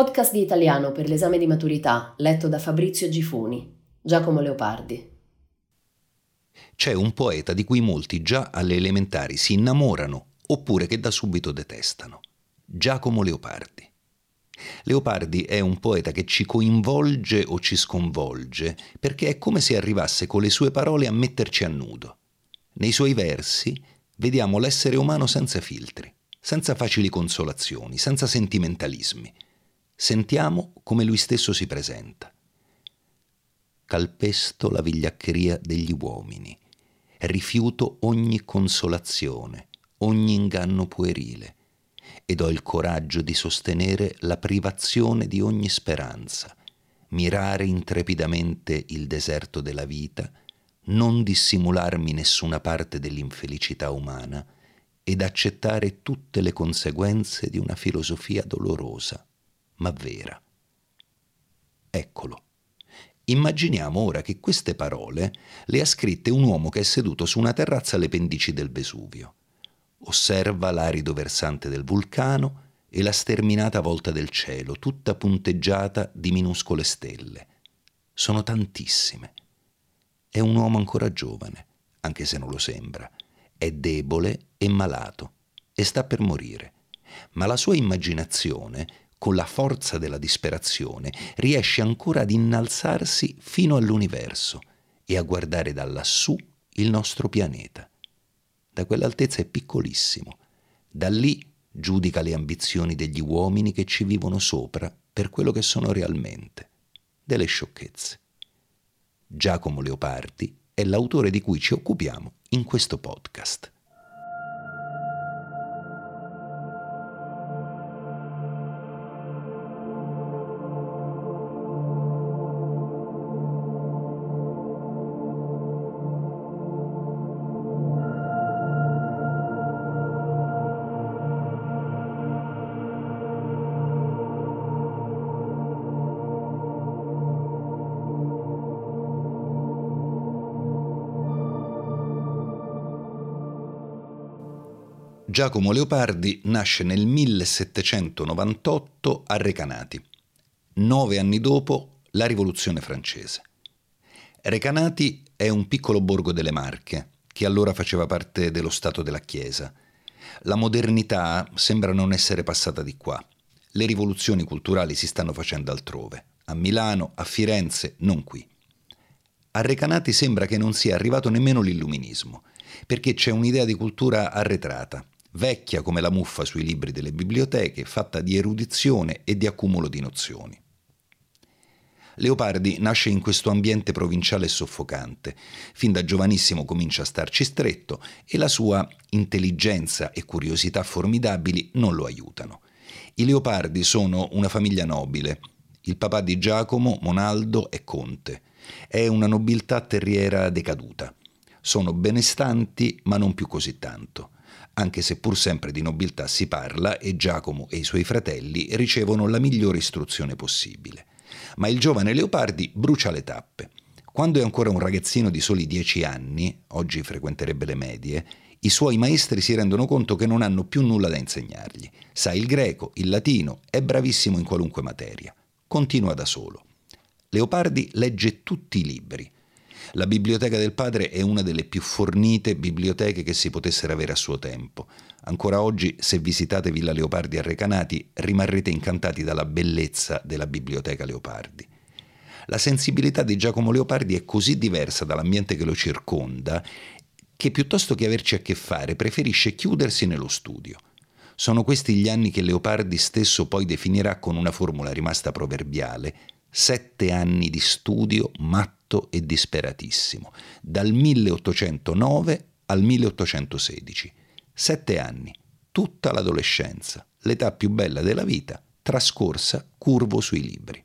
Podcast di italiano per l'esame di maturità, letto da Fabrizio Gifuni, Giacomo Leopardi. C'è un poeta di cui molti già alle elementari si innamorano oppure che da subito detestano. Giacomo Leopardi. Leopardi è un poeta che ci coinvolge o ci sconvolge perché è come se arrivasse con le sue parole a metterci a nudo. Nei suoi versi vediamo l'essere umano senza filtri, senza facili consolazioni, senza sentimentalismi. Sentiamo come lui stesso si presenta. Calpesto la vigliaccheria degli uomini, rifiuto ogni consolazione, ogni inganno puerile, ed ho il coraggio di sostenere la privazione di ogni speranza, mirare intrepidamente il deserto della vita, non dissimularmi nessuna parte dell'infelicità umana ed accettare tutte le conseguenze di una filosofia dolorosa, ma vera. Eccolo. Immaginiamo ora che queste parole le ha scritte un uomo che è seduto su una terrazza alle pendici del Vesuvio. Osserva l'arido versante del vulcano e la sterminata volta del cielo, tutta punteggiata di minuscole stelle. Sono tantissime. È un uomo ancora giovane, anche se non lo sembra. È debole e malato e sta per morire. Ma la sua immaginazione, con la forza della disperazione, riesce ancora ad innalzarsi fino all'universo e a guardare da lassù il nostro pianeta. Da quell'altezza è piccolissimo. Da lì giudica le ambizioni degli uomini che ci vivono sopra per quello che sono realmente, delle sciocchezze. Giacomo Leopardi è l'autore di cui ci occupiamo in questo podcast. Giacomo Leopardi nasce nel 1798 a Recanati, nove anni dopo la Rivoluzione francese. Recanati è un piccolo borgo delle Marche, che allora faceva parte dello Stato della Chiesa. La modernità sembra non essere passata di qua. Le rivoluzioni culturali si stanno facendo altrove, a Milano, a Firenze, non qui. A Recanati sembra che non sia arrivato nemmeno l'illuminismo, perché c'è un'idea di cultura arretrata, vecchia come la muffa sui libri delle biblioteche, fatta di erudizione e di accumulo di nozioni. Leopardi nasce in questo ambiente provinciale soffocante. Fin da giovanissimo comincia a starci stretto e la sua intelligenza e curiosità formidabili non lo aiutano. I Leopardi sono una famiglia nobile. Il papà di Giacomo, Monaldo, è conte. È una nobiltà terriera decaduta. Sono benestanti, ma non più così tanto anche se pur sempre di nobiltà si parla e Giacomo e i suoi fratelli ricevono la migliore istruzione possibile. Ma il giovane Leopardi brucia le tappe. Quando è ancora un ragazzino di soli dieci anni, oggi frequenterebbe le medie, i suoi maestri si rendono conto che non hanno più nulla da insegnargli. Sa il greco, il latino, è bravissimo in qualunque materia. Continua da solo. Leopardi legge tutti i libri. La biblioteca del padre è una delle più fornite biblioteche che si potessero avere a suo tempo. Ancora oggi, se visitate Villa Leopardi a Recanati, rimarrete incantati dalla bellezza della biblioteca Leopardi. La sensibilità di Giacomo Leopardi è così diversa dall'ambiente che lo circonda che piuttosto che averci a che fare preferisce chiudersi nello studio. Sono questi gli anni che Leopardi stesso poi definirà con una formula rimasta proverbiale, sette anni di studio matto e disperatissimo, dal 1809 al 1816. Sette anni, tutta l'adolescenza, l'età più bella della vita, trascorsa curvo sui libri.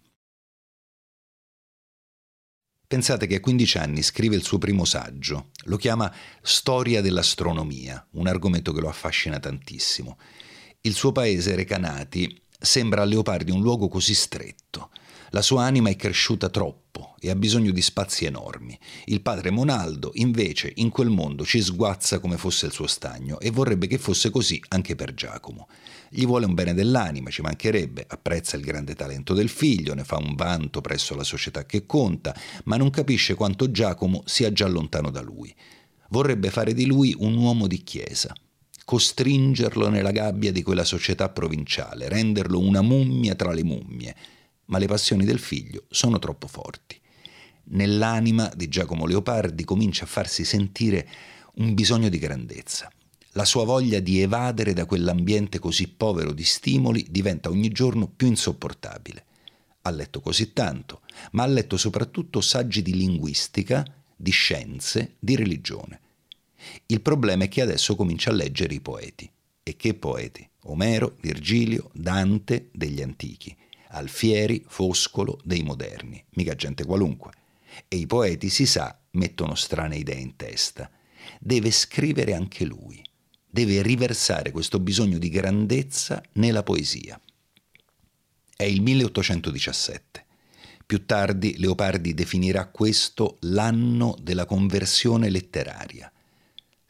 Pensate che a 15 anni scrive il suo primo saggio, lo chiama Storia dell'astronomia, un argomento che lo affascina tantissimo. Il suo paese, Recanati, sembra a Leopardi un luogo così stretto. La sua anima è cresciuta troppo e ha bisogno di spazi enormi. Il padre Monaldo, invece, in quel mondo ci sguazza come fosse il suo stagno e vorrebbe che fosse così anche per Giacomo. Gli vuole un bene dell'anima, ci mancherebbe, apprezza il grande talento del figlio, ne fa un vanto presso la società che conta, ma non capisce quanto Giacomo sia già lontano da lui. Vorrebbe fare di lui un uomo di chiesa costringerlo nella gabbia di quella società provinciale, renderlo una mummia tra le mummie, ma le passioni del figlio sono troppo forti. Nell'anima di Giacomo Leopardi comincia a farsi sentire un bisogno di grandezza. La sua voglia di evadere da quell'ambiente così povero di stimoli diventa ogni giorno più insopportabile. Ha letto così tanto, ma ha letto soprattutto saggi di linguistica, di scienze, di religione. Il problema è che adesso comincia a leggere i poeti. E che poeti? Omero, Virgilio, Dante degli antichi, Alfieri, Foscolo dei moderni, mica gente qualunque. E i poeti, si sa, mettono strane idee in testa. Deve scrivere anche lui, deve riversare questo bisogno di grandezza nella poesia. È il 1817. Più tardi Leopardi definirà questo l'anno della conversione letteraria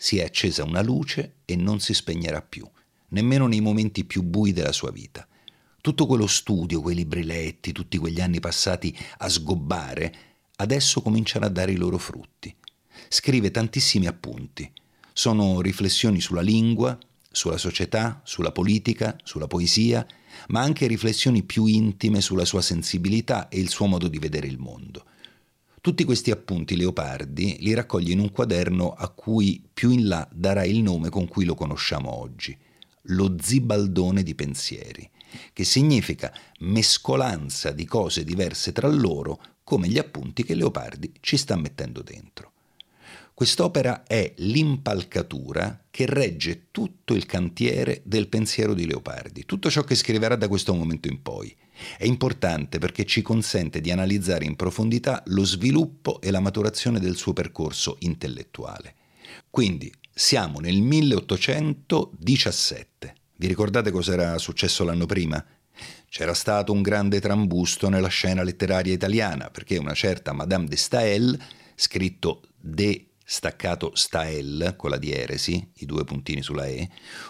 si è accesa una luce e non si spegnerà più, nemmeno nei momenti più bui della sua vita. Tutto quello studio, quei libri letti, tutti quegli anni passati a sgobbare, adesso cominciano a dare i loro frutti. Scrive tantissimi appunti. Sono riflessioni sulla lingua, sulla società, sulla politica, sulla poesia, ma anche riflessioni più intime sulla sua sensibilità e il suo modo di vedere il mondo. Tutti questi appunti Leopardi li raccoglie in un quaderno a cui più in là darà il nome con cui lo conosciamo oggi, lo zibaldone di pensieri, che significa mescolanza di cose diverse tra loro come gli appunti che Leopardi ci sta mettendo dentro. Quest'opera è l'impalcatura che regge tutto il cantiere del pensiero di Leopardi, tutto ciò che scriverà da questo momento in poi è importante perché ci consente di analizzare in profondità lo sviluppo e la maturazione del suo percorso intellettuale. Quindi siamo nel 1817. Vi ricordate cosa era successo l'anno prima? C'era stato un grande trambusto nella scena letteraria italiana perché una certa Madame de Staël, scritto De staccato Stael con la dieresi, i due puntini sulla E,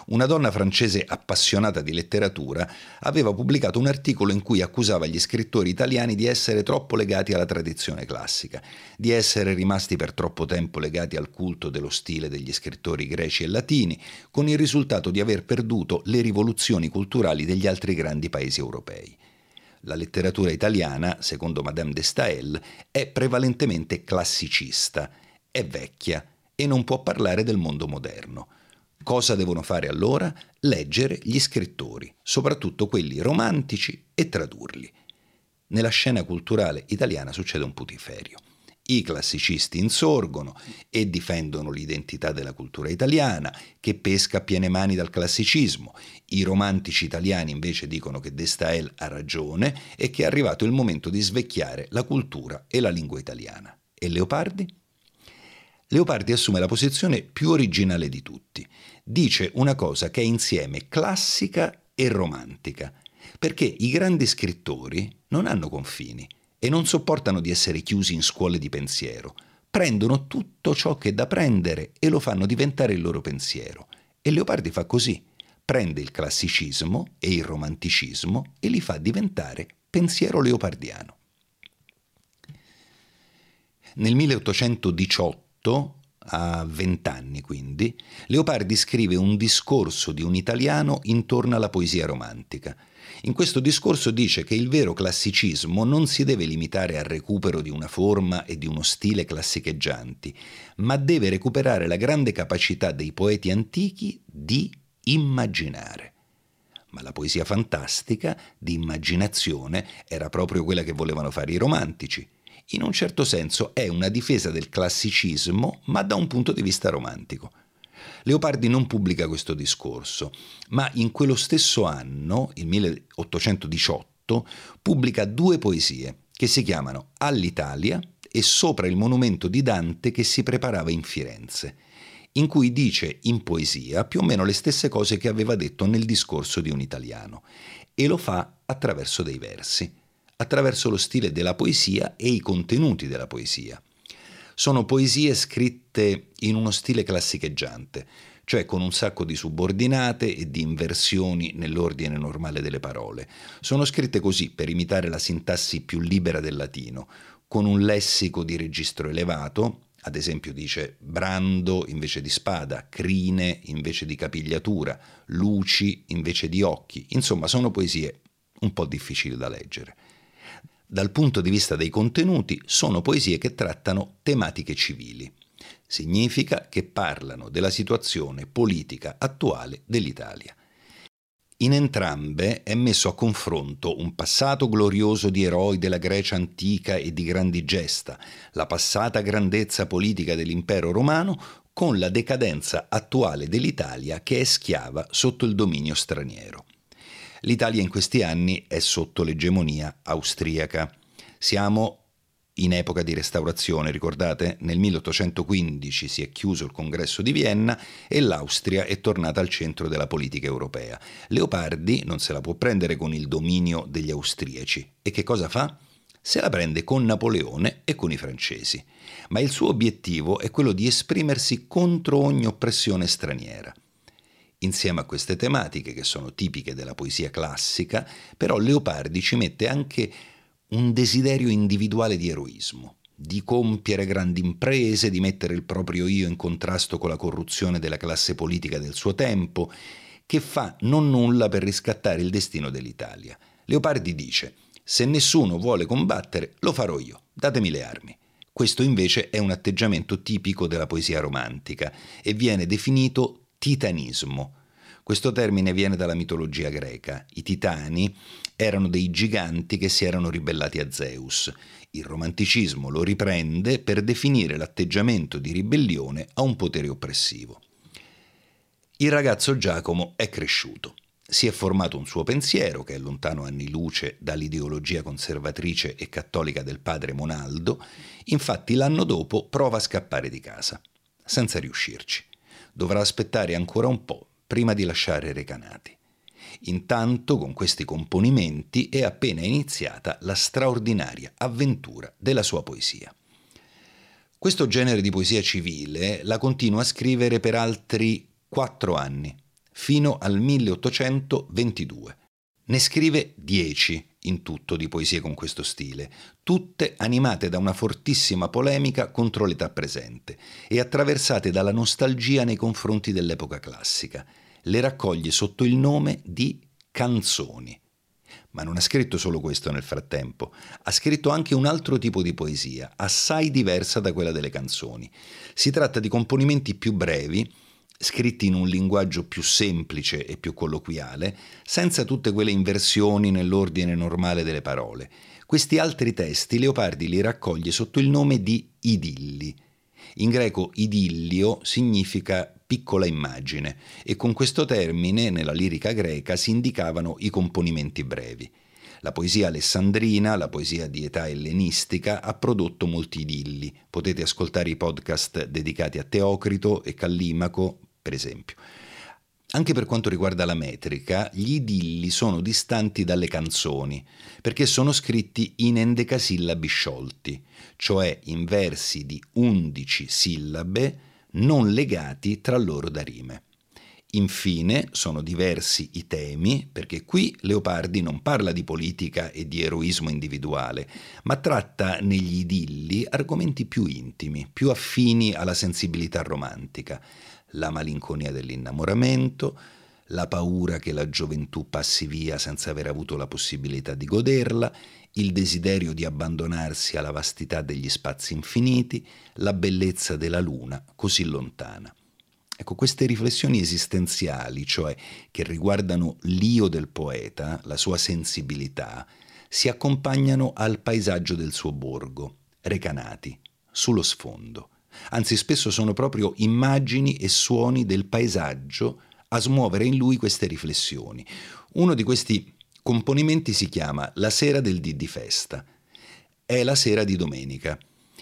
una donna francese appassionata di letteratura aveva pubblicato un articolo in cui accusava gli scrittori italiani di essere troppo legati alla tradizione classica, di essere rimasti per troppo tempo legati al culto dello stile degli scrittori greci e latini, con il risultato di aver perduto le rivoluzioni culturali degli altri grandi paesi europei. La letteratura italiana, secondo Madame de Stael, è prevalentemente classicista è vecchia e non può parlare del mondo moderno. Cosa devono fare allora? Leggere gli scrittori, soprattutto quelli romantici, e tradurli. Nella scena culturale italiana succede un putiferio. I classicisti insorgono e difendono l'identità della cultura italiana, che pesca a piene mani dal classicismo. I romantici italiani invece dicono che De Stael ha ragione e che è arrivato il momento di svecchiare la cultura e la lingua italiana. E Leopardi? Leopardi assume la posizione più originale di tutti. Dice una cosa che è insieme classica e romantica, perché i grandi scrittori non hanno confini e non sopportano di essere chiusi in scuole di pensiero. Prendono tutto ciò che è da prendere e lo fanno diventare il loro pensiero. E Leopardi fa così. Prende il classicismo e il romanticismo e li fa diventare pensiero leopardiano. Nel 1818 a 20 anni quindi, Leopardi scrive un discorso di un italiano intorno alla poesia romantica. In questo discorso dice che il vero classicismo non si deve limitare al recupero di una forma e di uno stile classicheggianti, ma deve recuperare la grande capacità dei poeti antichi di immaginare. Ma la poesia fantastica, di immaginazione, era proprio quella che volevano fare i romantici in un certo senso è una difesa del classicismo, ma da un punto di vista romantico. Leopardi non pubblica questo discorso, ma in quello stesso anno, il 1818, pubblica due poesie che si chiamano All'Italia e Sopra il monumento di Dante che si preparava in Firenze, in cui dice in poesia più o meno le stesse cose che aveva detto nel discorso di un italiano, e lo fa attraverso dei versi, attraverso lo stile della poesia e i contenuti della poesia. Sono poesie scritte in uno stile classicheggiante, cioè con un sacco di subordinate e di inversioni nell'ordine normale delle parole. Sono scritte così per imitare la sintassi più libera del latino, con un lessico di registro elevato, ad esempio dice brando invece di spada, crine invece di capigliatura, luci invece di occhi, insomma sono poesie un po' difficili da leggere. Dal punto di vista dei contenuti sono poesie che trattano tematiche civili. Significa che parlano della situazione politica attuale dell'Italia. In entrambe è messo a confronto un passato glorioso di eroi della Grecia antica e di grandi gesta, la passata grandezza politica dell'impero romano, con la decadenza attuale dell'Italia che è schiava sotto il dominio straniero. L'Italia in questi anni è sotto l'egemonia austriaca. Siamo in epoca di restaurazione, ricordate? Nel 1815 si è chiuso il congresso di Vienna e l'Austria è tornata al centro della politica europea. Leopardi non se la può prendere con il dominio degli austriaci. E che cosa fa? Se la prende con Napoleone e con i francesi. Ma il suo obiettivo è quello di esprimersi contro ogni oppressione straniera. Insieme a queste tematiche, che sono tipiche della poesia classica, però Leopardi ci mette anche un desiderio individuale di eroismo, di compiere grandi imprese, di mettere il proprio io in contrasto con la corruzione della classe politica del suo tempo, che fa non nulla per riscattare il destino dell'Italia. Leopardi dice, se nessuno vuole combattere, lo farò io, datemi le armi. Questo invece è un atteggiamento tipico della poesia romantica e viene definito titanismo, questo termine viene dalla mitologia greca. I titani erano dei giganti che si erano ribellati a Zeus. Il romanticismo lo riprende per definire l'atteggiamento di ribellione a un potere oppressivo. Il ragazzo Giacomo è cresciuto. Si è formato un suo pensiero che è lontano anni luce dall'ideologia conservatrice e cattolica del padre Monaldo, infatti l'anno dopo prova a scappare di casa, senza riuscirci. Dovrà aspettare ancora un po' prima di lasciare Recanati. Intanto, con questi componimenti, è appena iniziata la straordinaria avventura della sua poesia. Questo genere di poesia civile la continua a scrivere per altri quattro anni, fino al 1822. Ne scrive dieci in tutto di poesie con questo stile, tutte animate da una fortissima polemica contro l'età presente e attraversate dalla nostalgia nei confronti dell'epoca classica. Le raccoglie sotto il nome di canzoni. Ma non ha scritto solo questo nel frattempo, ha scritto anche un altro tipo di poesia, assai diversa da quella delle canzoni. Si tratta di componimenti più brevi, scritti in un linguaggio più semplice e più colloquiale, senza tutte quelle inversioni nell'ordine normale delle parole. Questi altri testi Leopardi li raccoglie sotto il nome di idilli. In greco idillio significa piccola immagine e con questo termine nella lirica greca si indicavano i componimenti brevi. La poesia alessandrina, la poesia di età ellenistica, ha prodotto molti idilli. Potete ascoltare i podcast dedicati a Teocrito e Callimaco, per esempio. Anche per quanto riguarda la metrica, gli idilli sono distanti dalle canzoni, perché sono scritti in endecasillabi sciolti, cioè in versi di undici sillabe non legati tra loro da rime. Infine sono diversi i temi, perché qui Leopardi non parla di politica e di eroismo individuale, ma tratta negli idilli argomenti più intimi, più affini alla sensibilità romantica la malinconia dell'innamoramento, la paura che la gioventù passi via senza aver avuto la possibilità di goderla, il desiderio di abbandonarsi alla vastità degli spazi infiniti, la bellezza della luna così lontana. Ecco, queste riflessioni esistenziali, cioè che riguardano l'io del poeta, la sua sensibilità, si accompagnano al paesaggio del suo borgo, Recanati, sullo sfondo anzi spesso sono proprio immagini e suoni del paesaggio a smuovere in lui queste riflessioni. Uno di questi componimenti si chiama La sera del dì di festa. È la sera di domenica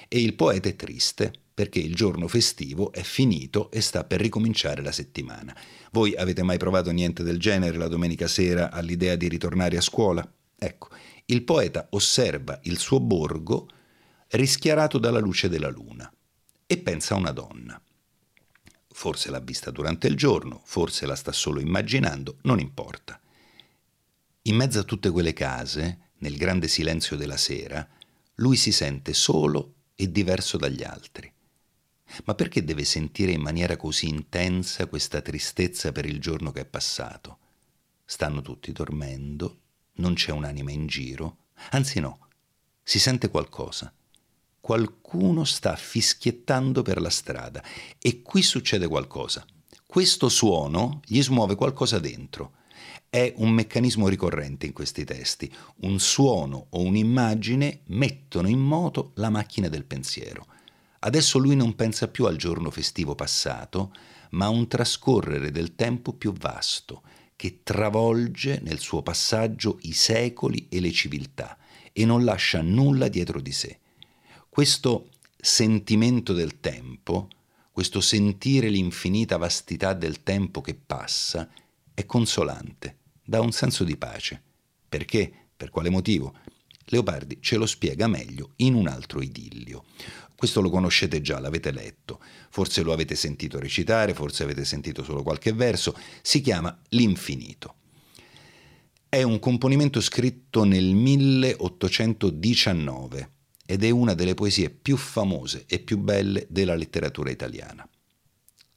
e il poeta è triste perché il giorno festivo è finito e sta per ricominciare la settimana. Voi avete mai provato niente del genere la domenica sera all'idea di ritornare a scuola? Ecco, il poeta osserva il suo borgo rischiarato dalla luce della luna e pensa a una donna. Forse l'ha vista durante il giorno, forse la sta solo immaginando, non importa. In mezzo a tutte quelle case, nel grande silenzio della sera, lui si sente solo e diverso dagli altri. Ma perché deve sentire in maniera così intensa questa tristezza per il giorno che è passato? Stanno tutti dormendo, non c'è un'anima in giro, anzi no, si sente qualcosa. Qualcuno sta fischiettando per la strada e qui succede qualcosa. Questo suono gli smuove qualcosa dentro. È un meccanismo ricorrente in questi testi. Un suono o un'immagine mettono in moto la macchina del pensiero. Adesso lui non pensa più al giorno festivo passato, ma a un trascorrere del tempo più vasto, che travolge nel suo passaggio i secoli e le civiltà e non lascia nulla dietro di sé. Questo sentimento del tempo, questo sentire l'infinita vastità del tempo che passa, è consolante, dà un senso di pace. Perché? Per quale motivo? Leopardi ce lo spiega meglio in un altro idillio. Questo lo conoscete già, l'avete letto, forse lo avete sentito recitare, forse avete sentito solo qualche verso, si chiama L'infinito. È un componimento scritto nel 1819 ed è una delle poesie più famose e più belle della letteratura italiana.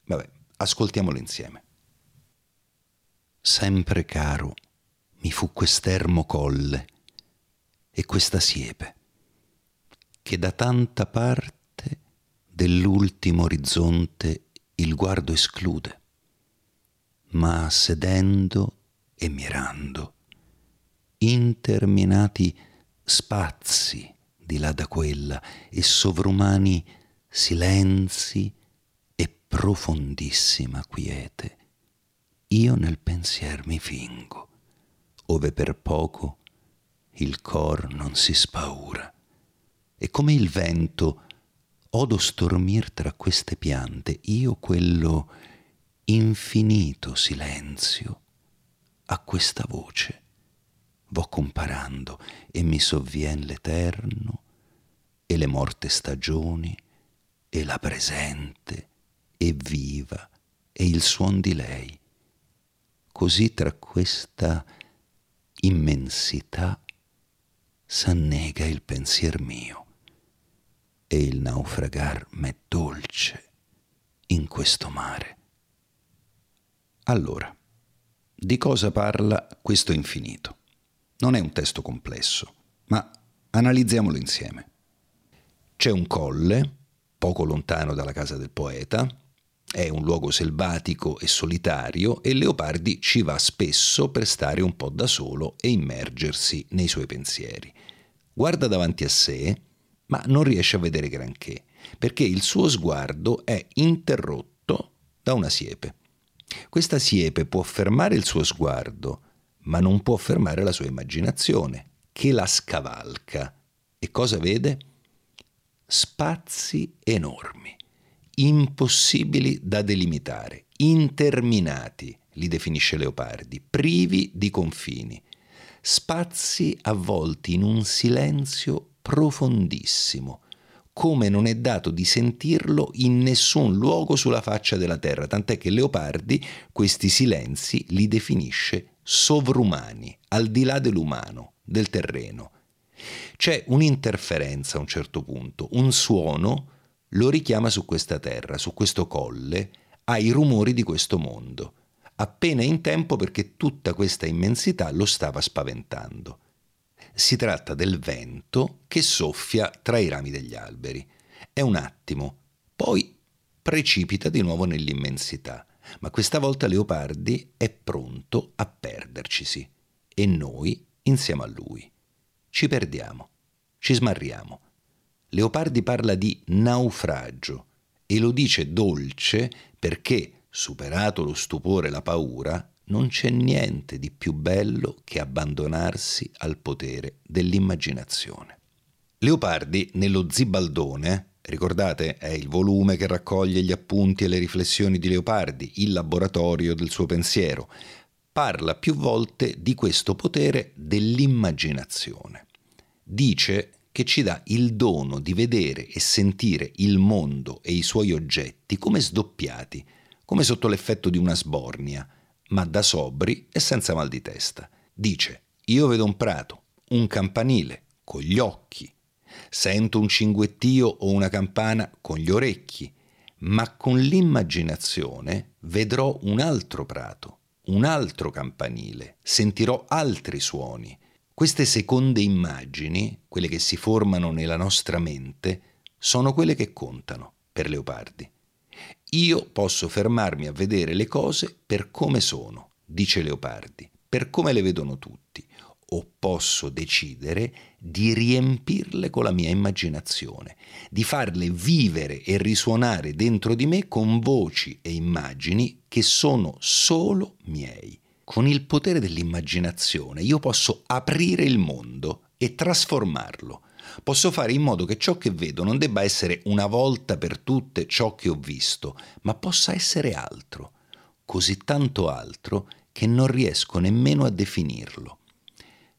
Vabbè, ascoltiamolo insieme. Sempre caro mi fu quest'ermo colle e questa siepe che da tanta parte dell'ultimo orizzonte il guardo esclude, ma sedendo e mirando, interminati spazi di là da quella e sovrumani silenzi e profondissima quiete, io nel pensier mi fingo, ove per poco il cor non si spaura. E come il vento odo stormir tra queste piante, io quello infinito silenzio a questa voce vo comparando e mi sovvien l'eterno e le morte stagioni e la presente e viva e il suon di lei. Così tra questa immensità s'annega il pensier mio e il naufragar m'è dolce in questo mare. Allora, di cosa parla questo infinito? Non è un testo complesso, ma analizziamolo insieme. C'è un colle, poco lontano dalla casa del poeta, è un luogo selvatico e solitario e Leopardi ci va spesso per stare un po' da solo e immergersi nei suoi pensieri. Guarda davanti a sé ma non riesce a vedere granché, perché il suo sguardo è interrotto da una siepe. Questa siepe può fermare il suo sguardo, ma non può fermare la sua immaginazione, che la scavalca. E cosa vede? Spazi enormi, impossibili da delimitare, interminati, li definisce Leopardi, privi di confini, spazi avvolti in un silenzio profondissimo, come non è dato di sentirlo in nessun luogo sulla faccia della terra, tant'è che Leopardi questi silenzi li definisce sovrumani, al di là dell'umano, del terreno. C'è un'interferenza a un certo punto, un suono lo richiama su questa terra, su questo colle, ai rumori di questo mondo, appena in tempo perché tutta questa immensità lo stava spaventando. Si tratta del vento che soffia tra i rami degli alberi. È un attimo, poi precipita di nuovo nell'immensità, ma questa volta Leopardi è pronto a perdercisi e noi insieme a lui. Ci perdiamo, ci smarriamo. Leopardi parla di naufragio e lo dice dolce perché, superato lo stupore e la paura, non c'è niente di più bello che abbandonarsi al potere dell'immaginazione. Leopardi, nello Zibaldone, ricordate, è il volume che raccoglie gli appunti e le riflessioni di Leopardi, il laboratorio del suo pensiero, parla più volte di questo potere dell'immaginazione. Dice che ci dà il dono di vedere e sentire il mondo e i suoi oggetti come sdoppiati, come sotto l'effetto di una sbornia, ma da sobri e senza mal di testa. Dice, io vedo un prato, un campanile, con gli occhi, sento un cinguettio o una campana con gli orecchi, ma con l'immaginazione vedrò un altro prato, un altro campanile, sentirò altri suoni. Queste seconde immagini, quelle che si formano nella nostra mente, sono quelle che contano per Leopardi. Io posso fermarmi a vedere le cose per come sono, dice Leopardi, per come le vedono tutti, o posso decidere di riempirle con la mia immaginazione, di farle vivere e risuonare dentro di me con voci e immagini che sono solo miei. Con il potere dell'immaginazione io posso aprire il mondo e trasformarlo Posso fare in modo che ciò che vedo non debba essere una volta per tutte ciò che ho visto, ma possa essere altro, così tanto altro che non riesco nemmeno a definirlo.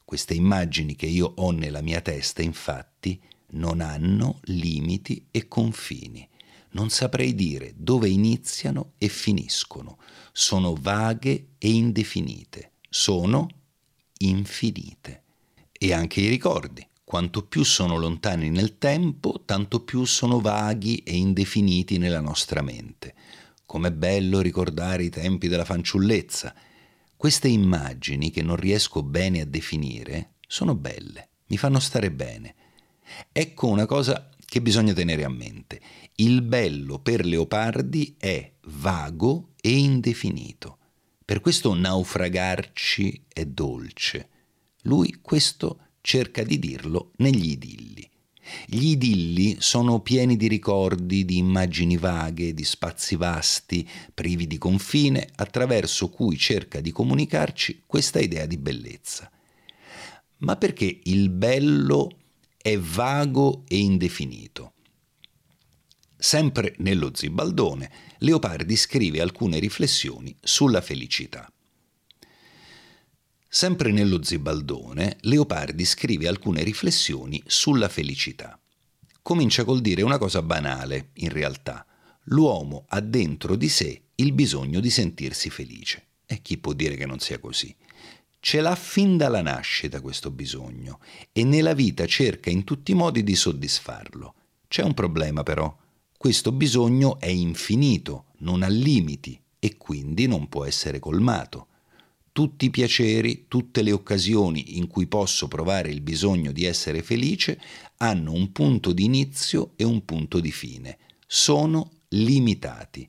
Queste immagini che io ho nella mia testa, infatti, non hanno limiti e confini. Non saprei dire dove iniziano e finiscono. Sono vaghe e indefinite. Sono infinite. E anche i ricordi. Quanto più sono lontani nel tempo, tanto più sono vaghi e indefiniti nella nostra mente. Com'è bello ricordare i tempi della fanciullezza. Queste immagini che non riesco bene a definire sono belle, mi fanno stare bene. Ecco una cosa che bisogna tenere a mente. Il bello per Leopardi è vago e indefinito. Per questo naufragarci è dolce. Lui questo cerca di dirlo negli idilli. Gli idilli sono pieni di ricordi, di immagini vaghe, di spazi vasti, privi di confine, attraverso cui cerca di comunicarci questa idea di bellezza. Ma perché il bello è vago e indefinito? Sempre nello Zibaldone, Leopardi scrive alcune riflessioni sulla felicità. Sempre nello Zibaldone, Leopardi scrive alcune riflessioni sulla felicità. Comincia col dire una cosa banale, in realtà. L'uomo ha dentro di sé il bisogno di sentirsi felice. E chi può dire che non sia così? Ce l'ha fin dalla nascita questo bisogno e nella vita cerca in tutti i modi di soddisfarlo. C'è un problema però. Questo bisogno è infinito, non ha limiti e quindi non può essere colmato tutti i piaceri, tutte le occasioni in cui posso provare il bisogno di essere felice hanno un punto di inizio e un punto di fine. Sono limitati.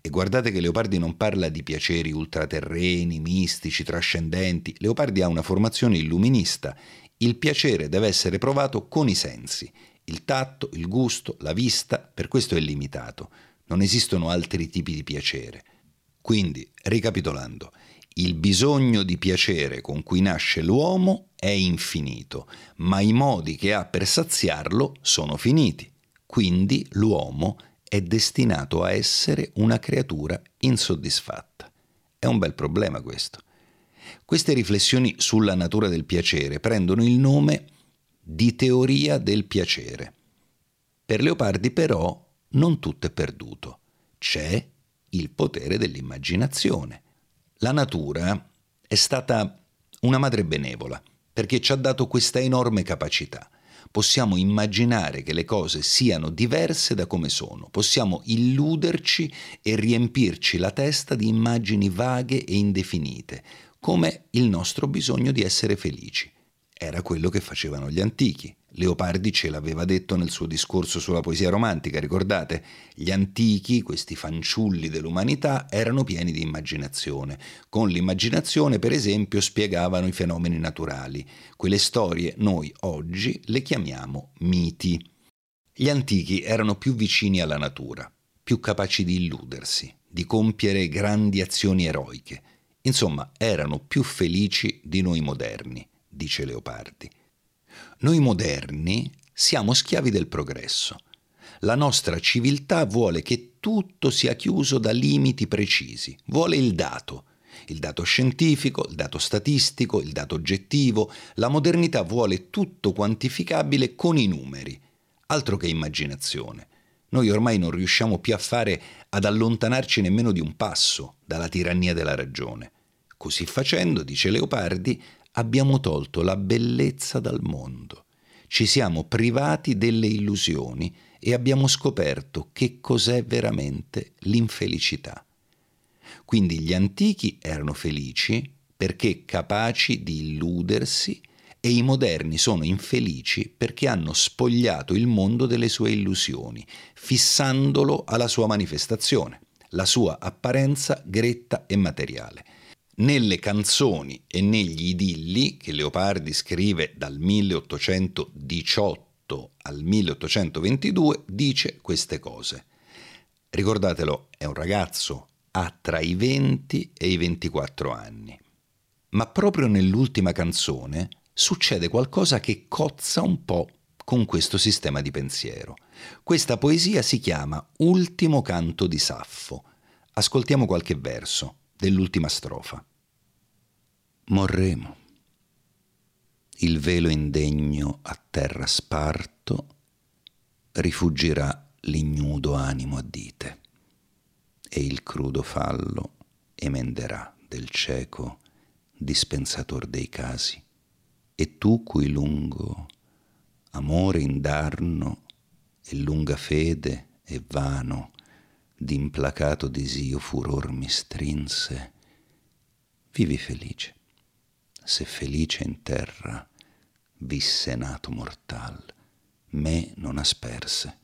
E guardate che Leopardi non parla di piaceri ultraterreni, mistici, trascendenti. Leopardi ha una formazione illuminista. Il piacere deve essere provato con i sensi. Il tatto, il gusto, la vista, per questo è limitato. Non esistono altri tipi di piacere. Quindi, ricapitolando, il bisogno di piacere con cui nasce l'uomo è infinito, ma i modi che ha per saziarlo sono finiti. Quindi l'uomo è destinato a essere una creatura insoddisfatta. È un bel problema questo. Queste riflessioni sulla natura del piacere prendono il nome di teoria del piacere. Per Leopardi però non tutto è perduto. C'è il potere dell'immaginazione la natura è stata una madre benevola perché ci ha dato questa enorme capacità. Possiamo immaginare che le cose siano diverse da come sono, possiamo illuderci e riempirci la testa di immagini vaghe e indefinite, come il nostro bisogno di essere felici. Era quello che facevano gli antichi. Leopardi ce l'aveva detto nel suo discorso sulla poesia romantica, ricordate? Gli antichi, questi fanciulli dell'umanità, erano pieni di immaginazione. Con l'immaginazione, per esempio, spiegavano i fenomeni naturali. Quelle storie noi oggi le chiamiamo miti. Gli antichi erano più vicini alla natura. più capaci di illudersi, di compiere grandi azioni eroiche. Insomma, erano più felici di noi moderni, dice Leopardi. Noi moderni siamo schiavi del progresso. La nostra civiltà vuole che tutto sia chiuso da limiti precisi, vuole il dato, il dato scientifico, il dato statistico, il dato oggettivo. La modernità vuole tutto quantificabile con i numeri, altro che immaginazione. Noi ormai non riusciamo più a fare ad allontanarci nemmeno di un passo dalla tirannia della ragione. Così facendo, dice Leopardi, abbiamo tolto la bellezza dal mondo. Ci siamo privati delle illusioni e abbiamo scoperto che cos'è veramente l'infelicità. Quindi gli antichi erano felici perché capaci di illudersi e i moderni sono infelici perché hanno spogliato il mondo delle sue illusioni, fissandolo alla sua manifestazione, la sua apparenza gretta e materiale. Nelle canzoni e negli idilli che Leopardi scrive dal 1818 al 1822 dice queste cose. Ricordatelo, è un ragazzo, ha tra i 20 e i 24 anni. Ma proprio nell'ultima canzone succede qualcosa che cozza un po' con questo sistema di pensiero. Questa poesia si chiama Ultimo canto di Saffo. Ascoltiamo qualche verso dell'ultima strofa. Morremo. Il velo indegno a terra sparto rifugirà l'ignudo animo a dite e il crudo fallo emenderà del cieco dispensator dei casi e tu cui lungo amore indarno e lunga fede e vano d'implacato desio furor mi strinse, vivi felice, se felice in terra visse nato mortal, me non asperse,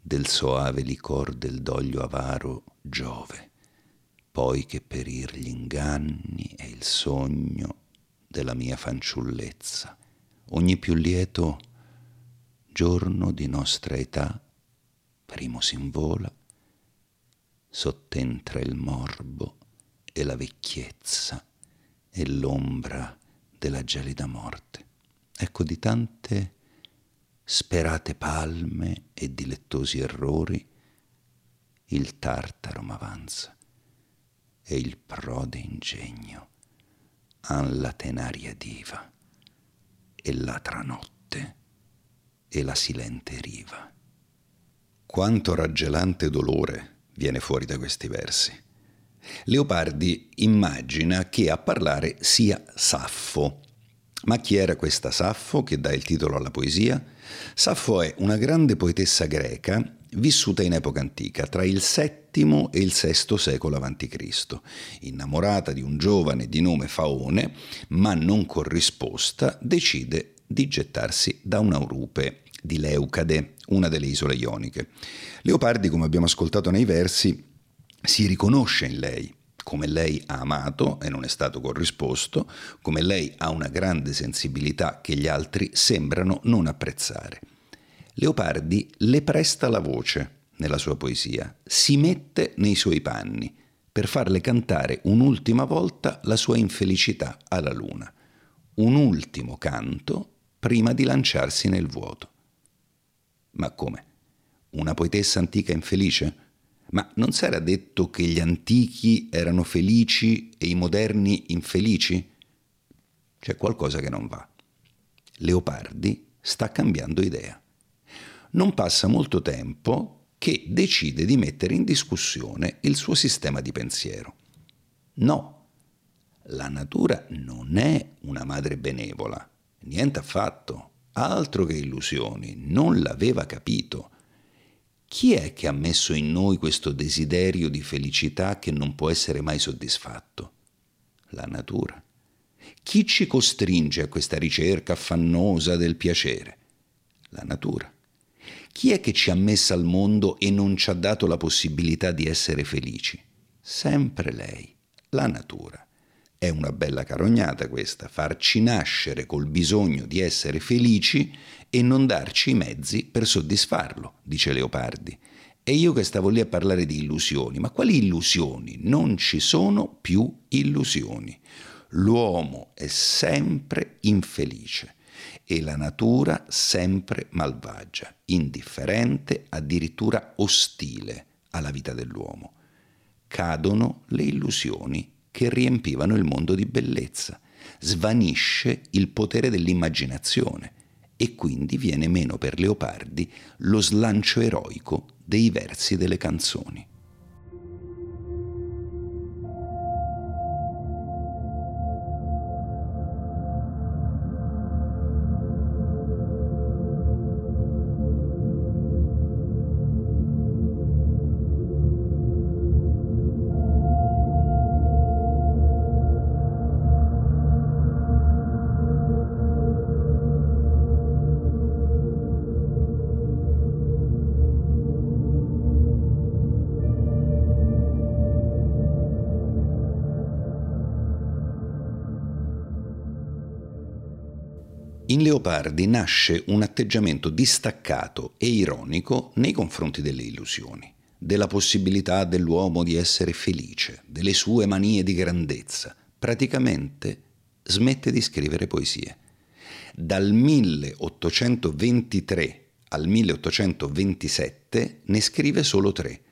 del soave licor del doglio avaro Giove, poi che perir gli inganni e il sogno della mia fanciullezza, ogni più lieto giorno di nostra età, primo s'invola, sottentra il morbo e la vecchiezza e l'ombra della gelida morte. Ecco di tante sperate palme e dilettosi errori, il tartaro m'avanza e il prode ingegno han la tenaria diva e l'atra notte e la silente riva. Quanto raggelante dolore viene fuori da questi versi. Leopardi immagina che a parlare sia Saffo. Ma chi era questa Saffo che dà il titolo alla poesia? Saffo è una grande poetessa greca vissuta in epoca antica, tra il VII e il VI secolo a.C., innamorata di un giovane di nome Faone, ma non corrisposta, decide di gettarsi da un'aurupe di Leucade, una delle isole ioniche. Leopardi, come abbiamo ascoltato nei versi, si riconosce in lei, come lei ha amato e non è stato corrisposto, come lei ha una grande sensibilità che gli altri sembrano non apprezzare. Leopardi le presta la voce nella sua poesia, si mette nei suoi panni per farle cantare un'ultima volta la sua infelicità alla luna, un ultimo canto prima di lanciarsi nel vuoto. Ma come? Una poetessa antica infelice? Ma non s'era detto che gli antichi erano felici e i moderni infelici? C'è qualcosa che non va. Leopardi sta cambiando idea non passa molto tempo che decide di mettere in discussione il suo sistema di pensiero. No, la natura non è una madre benevola, niente affatto, altro che illusioni, non l'aveva capito. Chi è che ha messo in noi questo desiderio di felicità che non può essere mai soddisfatto? La natura. Chi ci costringe a questa ricerca affannosa del piacere? La natura. Chi è che ci ha messa al mondo e non ci ha dato la possibilità di essere felici? Sempre lei, la natura. È una bella carognata questa, farci nascere col bisogno di essere felici e non darci i mezzi per soddisfarlo, dice Leopardi. E io che stavo lì a parlare di illusioni, ma quali illusioni? Non ci sono più illusioni. L'uomo è sempre infelice e la natura sempre malvagia, indifferente, addirittura ostile alla vita dell'uomo. Cadono le illusioni che riempivano il mondo di bellezza, svanisce il potere dell'immaginazione e quindi viene meno per Leopardi lo slancio eroico dei versi delle canzoni. In Leopardi nasce un atteggiamento distaccato e ironico nei confronti delle illusioni, della possibilità dell'uomo di essere felice, delle sue manie di grandezza. Praticamente smette di scrivere poesie. Dal 1823 al 1827 ne scrive solo tre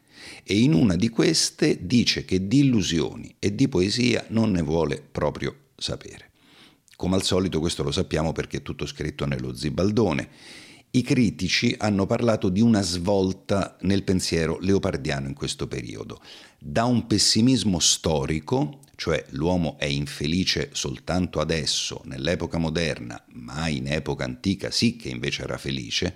e in una di queste dice che di illusioni e di poesia non ne vuole proprio sapere. Come al solito questo lo sappiamo perché è tutto scritto nello zibaldone. I critici hanno parlato di una svolta nel pensiero leopardiano in questo periodo, da un pessimismo storico, cioè l'uomo è infelice soltanto adesso, nell'epoca moderna, ma in epoca antica sì che invece era felice,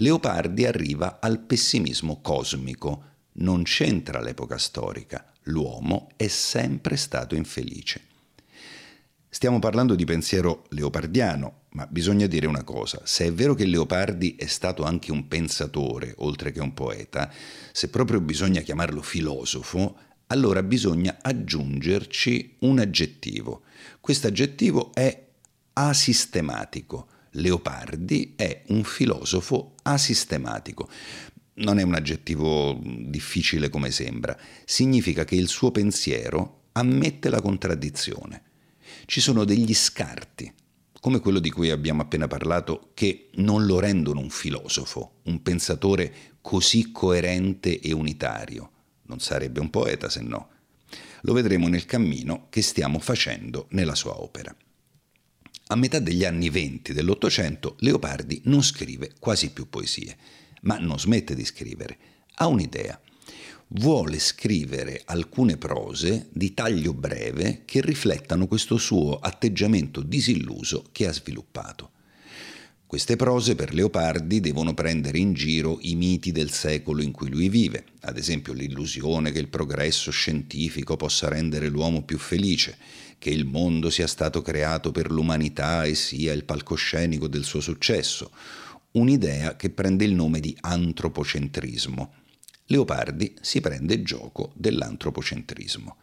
Leopardi arriva al pessimismo cosmico. Non c'entra l'epoca storica, l'uomo è sempre stato infelice. Stiamo parlando di pensiero leopardiano, ma bisogna dire una cosa, se è vero che Leopardi è stato anche un pensatore, oltre che un poeta, se proprio bisogna chiamarlo filosofo, allora bisogna aggiungerci un aggettivo. Questo aggettivo è asistematico. Leopardi è un filosofo asistematico. Non è un aggettivo difficile come sembra, significa che il suo pensiero ammette la contraddizione ci sono degli scarti, come quello di cui abbiamo appena parlato, che non lo rendono un filosofo, un pensatore così coerente e unitario. Non sarebbe un poeta se no. Lo vedremo nel cammino che stiamo facendo nella sua opera. A metà degli anni venti dell'Ottocento Leopardi non scrive quasi più poesie, ma non smette di scrivere. Ha un'idea vuole scrivere alcune prose di taglio breve che riflettano questo suo atteggiamento disilluso che ha sviluppato. Queste prose per Leopardi devono prendere in giro i miti del secolo in cui lui vive, ad esempio l'illusione che il progresso scientifico possa rendere l'uomo più felice, che il mondo sia stato creato per l'umanità e sia il palcoscenico del suo successo, un'idea che prende il nome di antropocentrismo Leopardi si prende gioco dell'antropocentrismo.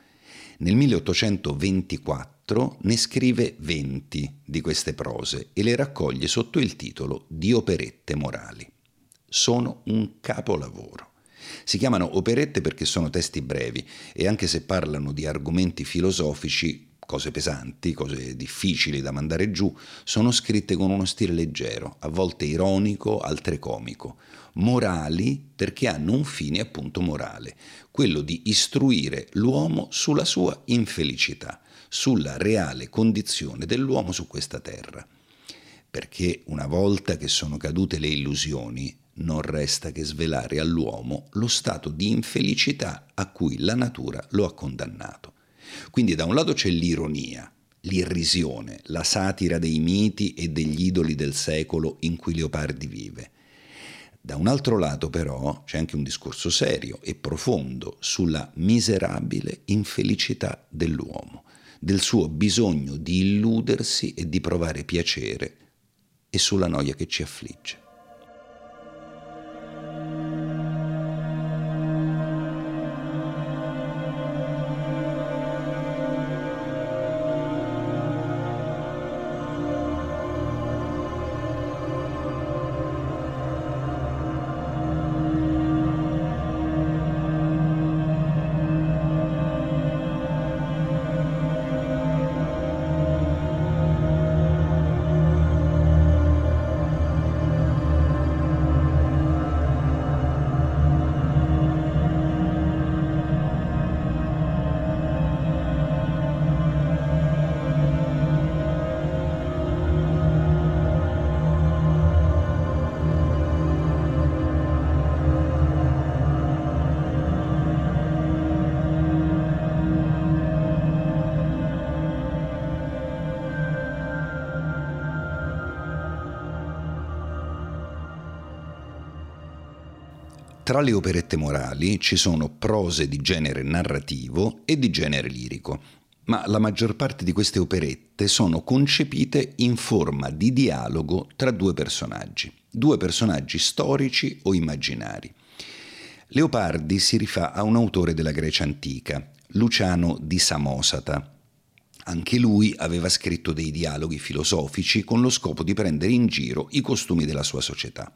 Nel 1824 ne scrive 20 di queste prose e le raccoglie sotto il titolo di Operette morali. Sono un capolavoro. Si chiamano operette perché sono testi brevi e anche se parlano di argomenti filosofici cose pesanti, cose difficili da mandare giù, sono scritte con uno stile leggero, a volte ironico, altre comico, morali perché hanno un fine appunto morale, quello di istruire l'uomo sulla sua infelicità, sulla reale condizione dell'uomo su questa terra. Perché una volta che sono cadute le illusioni, non resta che svelare all'uomo lo stato di infelicità a cui la natura lo ha condannato. Quindi da un lato c'è l'ironia, l'irrisione, la satira dei miti e degli idoli del secolo in cui Leopardi vive. Da un altro lato però c'è anche un discorso serio e profondo sulla miserabile infelicità dell'uomo, del suo bisogno di illudersi e di provare piacere e sulla noia che ci affligge. Tra le operette morali ci sono prose di genere narrativo e di genere lirico, ma la maggior parte di queste operette sono concepite in forma di dialogo tra due personaggi, due personaggi storici o immaginari. Leopardi si rifà a un autore della Grecia antica, Luciano di Samosata. Anche lui aveva scritto dei dialoghi filosofici con lo scopo di prendere in giro i costumi della sua società.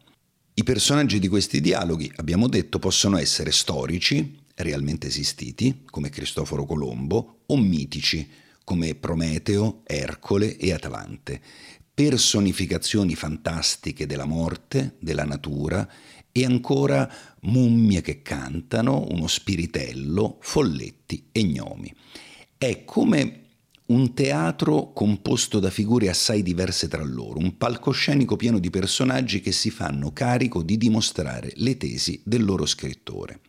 I personaggi di questi dialoghi, abbiamo detto, possono essere storici, realmente esistiti, come Cristoforo Colombo, o mitici, come Prometeo, Ercole e Atlante, personificazioni fantastiche della morte, della natura e ancora mummie che cantano, uno spiritello, folletti e gnomi. È come un teatro composto da figure assai diverse tra loro, un palcoscenico pieno di personaggi che si fanno carico di dimostrare le tesi del loro scrittore.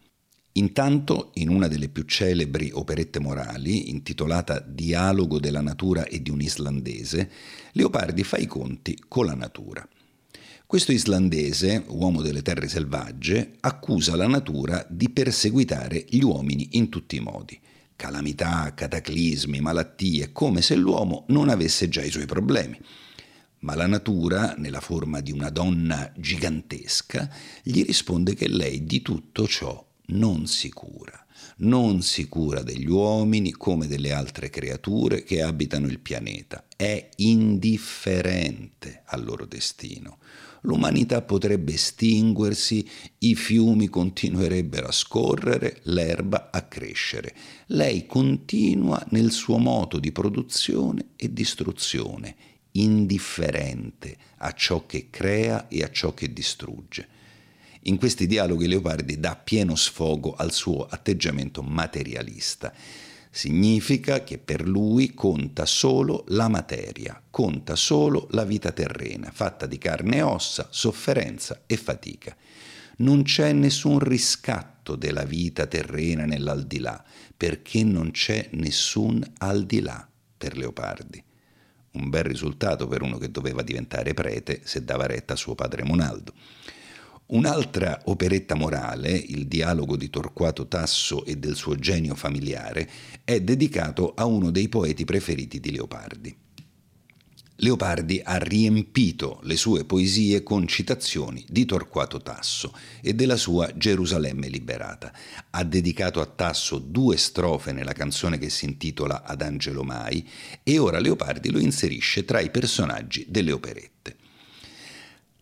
Intanto, in una delle più celebri operette morali, intitolata Dialogo della natura e di un islandese, Leopardi fa i conti con la natura. Questo islandese, uomo delle terre selvagge, accusa la natura di perseguitare gli uomini in tutti i modi. Calamità, cataclismi, malattie, come se l'uomo non avesse già i suoi problemi. Ma la natura, nella forma di una donna gigantesca, gli risponde che lei di tutto ciò non si cura, non si cura degli uomini come delle altre creature che abitano il pianeta, è indifferente al loro destino l'umanità potrebbe estinguersi, i fiumi continuerebbero a scorrere, l'erba a crescere. Lei continua nel suo moto di produzione e distruzione, indifferente a ciò che crea e a ciò che distrugge. In questi dialoghi Leopardi dà pieno sfogo al suo atteggiamento materialista Significa che per lui conta solo la materia, conta solo la vita terrena, fatta di carne e ossa, sofferenza e fatica. Non c'è nessun riscatto della vita terrena nell'aldilà, perché non c'è nessun aldilà per Leopardi. Un bel risultato per uno che doveva diventare prete se dava retta a suo padre Monaldo. Un'altra operetta morale, il dialogo di Torquato Tasso e del suo genio familiare, è dedicato a uno dei poeti preferiti di Leopardi. Leopardi ha riempito le sue poesie con citazioni di Torquato Tasso e della sua Gerusalemme liberata. Ha dedicato a Tasso due strofe nella canzone che si intitola Ad Angelo Mai e ora Leopardi lo inserisce tra i personaggi delle operette.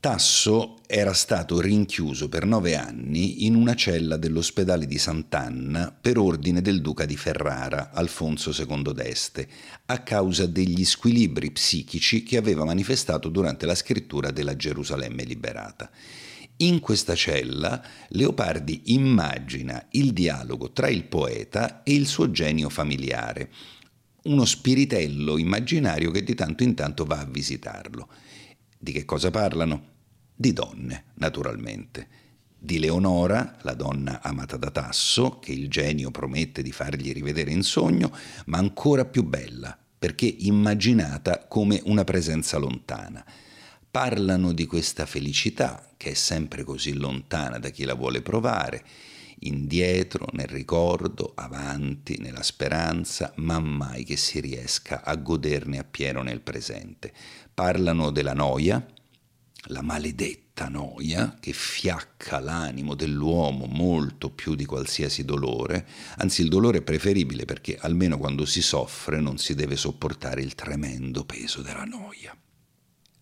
Tasso era stato rinchiuso per nove anni in una cella dell'ospedale di Sant'Anna per ordine del duca di Ferrara, Alfonso II d'Este, a causa degli squilibri psichici che aveva manifestato durante la scrittura della Gerusalemme liberata. In questa cella Leopardi immagina il dialogo tra il poeta e il suo genio familiare, uno spiritello immaginario che di tanto in tanto va a visitarlo. Di che cosa parlano? Di donne, naturalmente. Di Leonora, la donna amata da Tasso, che il genio promette di fargli rivedere in sogno, ma ancora più bella, perché immaginata come una presenza lontana. Parlano di questa felicità, che è sempre così lontana da chi la vuole provare, indietro nel ricordo, avanti nella speranza, ma mai che si riesca a goderne appieno nel presente. Parlano della noia, la maledetta noia che fiacca l'animo dell'uomo molto più di qualsiasi dolore, anzi il dolore è preferibile perché almeno quando si soffre non si deve sopportare il tremendo peso della noia.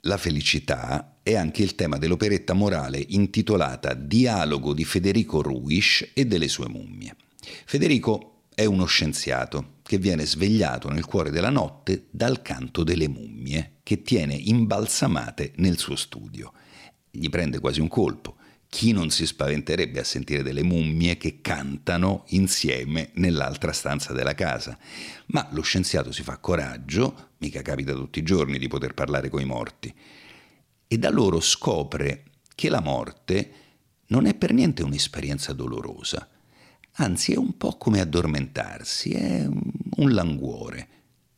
La felicità è anche il tema dell'operetta morale intitolata Dialogo di Federico Ruisch e delle sue mummie. Federico è uno scienziato che viene svegliato nel cuore della notte dal canto delle mummie che tiene imbalsamate nel suo studio. Gli prende quasi un colpo. Chi non si spaventerebbe a sentire delle mummie che cantano insieme nell'altra stanza della casa? Ma lo scienziato si fa coraggio, mica capita tutti i giorni di poter parlare coi morti, e da loro scopre che la morte non è per niente un'esperienza dolorosa, anzi è un po' come addormentarsi, è un languore,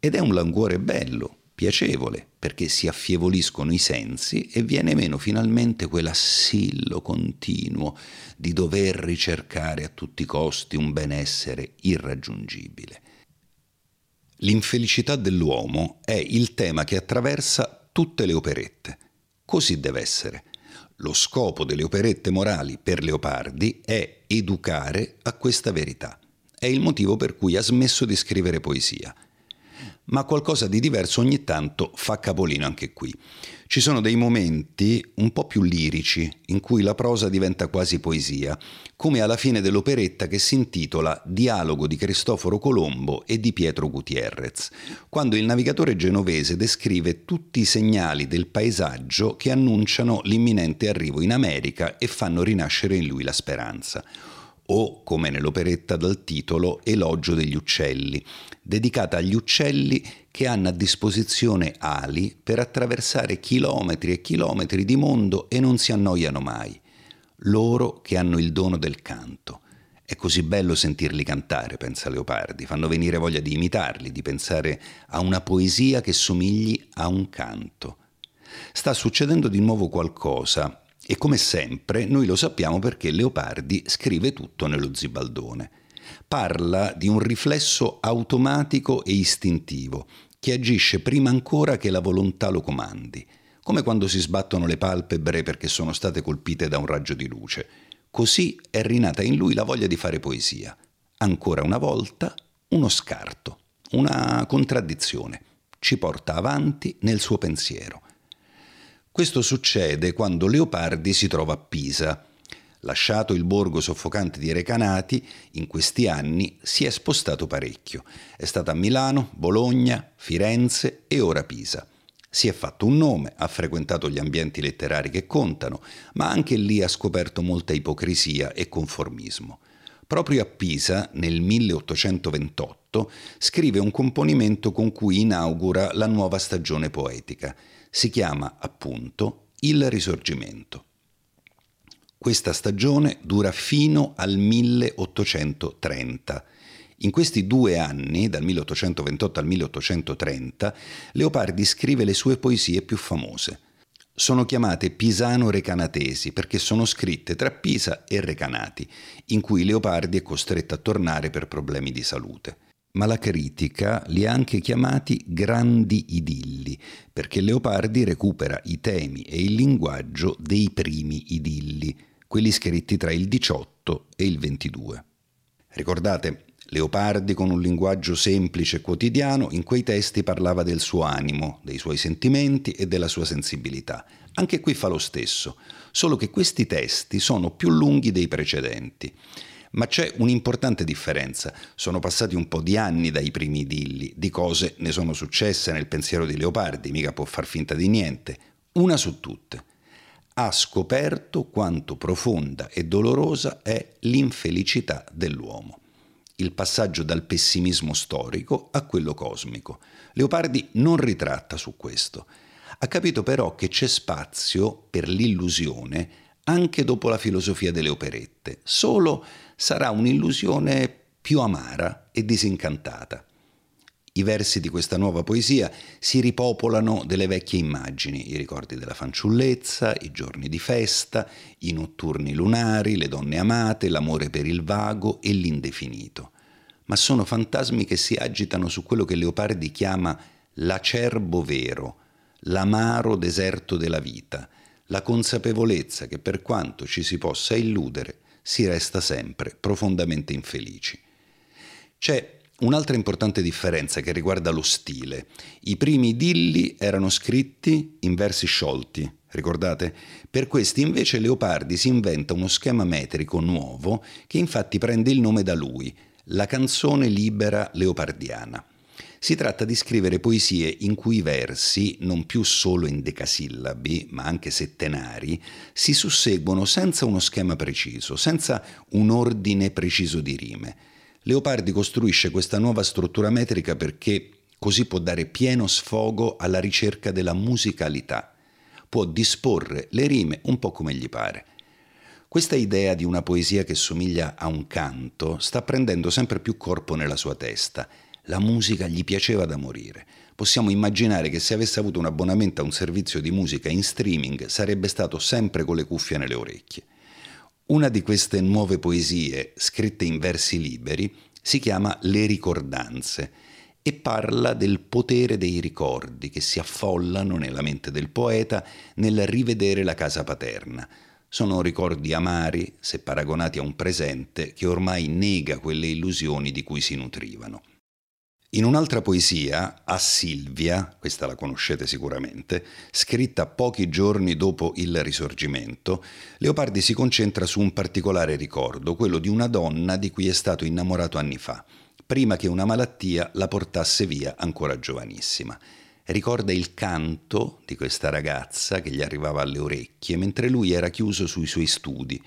ed è un languore bello, piacevole perché si affievoliscono i sensi e viene meno finalmente quell'assillo continuo di dover ricercare a tutti i costi un benessere irraggiungibile. L'infelicità dell'uomo è il tema che attraversa tutte le operette. Così deve essere. Lo scopo delle operette morali per Leopardi è educare a questa verità. È il motivo per cui ha smesso di scrivere poesia ma qualcosa di diverso ogni tanto fa capolino anche qui. Ci sono dei momenti un po' più lirici, in cui la prosa diventa quasi poesia, come alla fine dell'operetta che si intitola Dialogo di Cristoforo Colombo e di Pietro Gutierrez, quando il navigatore genovese descrive tutti i segnali del paesaggio che annunciano l'imminente arrivo in America e fanno rinascere in lui la speranza o, come nell'operetta dal titolo, Elogio degli uccelli, dedicata agli uccelli che hanno a disposizione ali per attraversare chilometri e chilometri di mondo e non si annoiano mai. Loro che hanno il dono del canto. È così bello sentirli cantare, pensa Leopardi, fanno venire voglia di imitarli, di pensare a una poesia che somigli a un canto. Sta succedendo di nuovo qualcosa e come sempre noi lo sappiamo perché Leopardi scrive tutto nello zibaldone. Parla di un riflesso automatico e istintivo che agisce prima ancora che la volontà lo comandi, come quando si sbattono le palpebre perché sono state colpite da un raggio di luce. Così è rinata in lui la voglia di fare poesia. Ancora una volta uno scarto, una contraddizione. Ci porta avanti nel suo pensiero. Questo succede quando Leopardi si trova a Pisa. Lasciato il borgo soffocante di Recanati, in questi anni si è spostato parecchio. È stato a Milano, Bologna, Firenze e ora Pisa. Si è fatto un nome, ha frequentato gli ambienti letterari che contano, ma anche lì ha scoperto molta ipocrisia e conformismo. Proprio a Pisa, nel 1828, scrive un componimento con cui inaugura la nuova stagione poetica si chiama appunto Il Risorgimento. Questa stagione dura fino al 1830. In questi due anni, dal 1828 al 1830, Leopardi scrive le sue poesie più famose. Sono chiamate pisano-recanatesi perché sono scritte tra Pisa e Recanati, in cui Leopardi è costretto a tornare per problemi di salute ma la critica li ha anche chiamati grandi idilli, perché Leopardi recupera i temi e il linguaggio dei primi idilli, quelli scritti tra il 18 e il 22. Ricordate, Leopardi con un linguaggio semplice e quotidiano in quei testi parlava del suo animo, dei suoi sentimenti e della sua sensibilità. Anche qui fa lo stesso, solo che questi testi sono più lunghi dei precedenti. Ma c'è un'importante differenza. Sono passati un po' di anni dai primi idilli, di cose ne sono successe nel pensiero di Leopardi, mica può far finta di niente. Una su tutte. Ha scoperto quanto profonda e dolorosa è l'infelicità dell'uomo. Il passaggio dal pessimismo storico a quello cosmico. Leopardi non ritratta su questo. Ha capito però che c'è spazio per l'illusione anche dopo la filosofia delle operette, solo sarà un'illusione più amara e disincantata. I versi di questa nuova poesia si ripopolano delle vecchie immagini, i ricordi della fanciullezza, i giorni di festa, i notturni lunari, le donne amate, l'amore per il vago e l'indefinito. Ma sono fantasmi che si agitano su quello che Leopardi chiama l'acerbo vero, l'amaro deserto della vita, la consapevolezza che per quanto ci si possa illudere, si resta sempre profondamente infelici. C'è un'altra importante differenza che riguarda lo stile. I primi idilli erano scritti in versi sciolti, ricordate? Per questi invece Leopardi si inventa uno schema metrico nuovo che infatti prende il nome da lui, la canzone libera leopardiana. Si tratta di scrivere poesie in cui i versi, non più solo in decasillabi, ma anche settenari, si susseguono senza uno schema preciso, senza un ordine preciso di rime. Leopardi costruisce questa nuova struttura metrica perché così può dare pieno sfogo alla ricerca della musicalità. Può disporre le rime un po' come gli pare. Questa idea di una poesia che somiglia a un canto sta prendendo sempre più corpo nella sua testa La musica gli piaceva da morire. Possiamo immaginare che se avesse avuto un abbonamento a un servizio di musica in streaming sarebbe stato sempre con le cuffie nelle orecchie. Una di queste nuove poesie, scritte in versi liberi, si chiama Le ricordanze e parla del potere dei ricordi che si affollano nella mente del poeta nel rivedere la casa paterna. Sono ricordi amari, se paragonati a un presente che ormai nega quelle illusioni di cui si nutrivano. In un'altra poesia, a Silvia, questa la conoscete sicuramente, scritta pochi giorni dopo il Risorgimento, Leopardi si concentra su un particolare ricordo, quello di una donna di cui è stato innamorato anni fa, prima che una malattia la portasse via ancora giovanissima. Ricorda il canto di questa ragazza che gli arrivava alle orecchie mentre lui era chiuso sui suoi studi,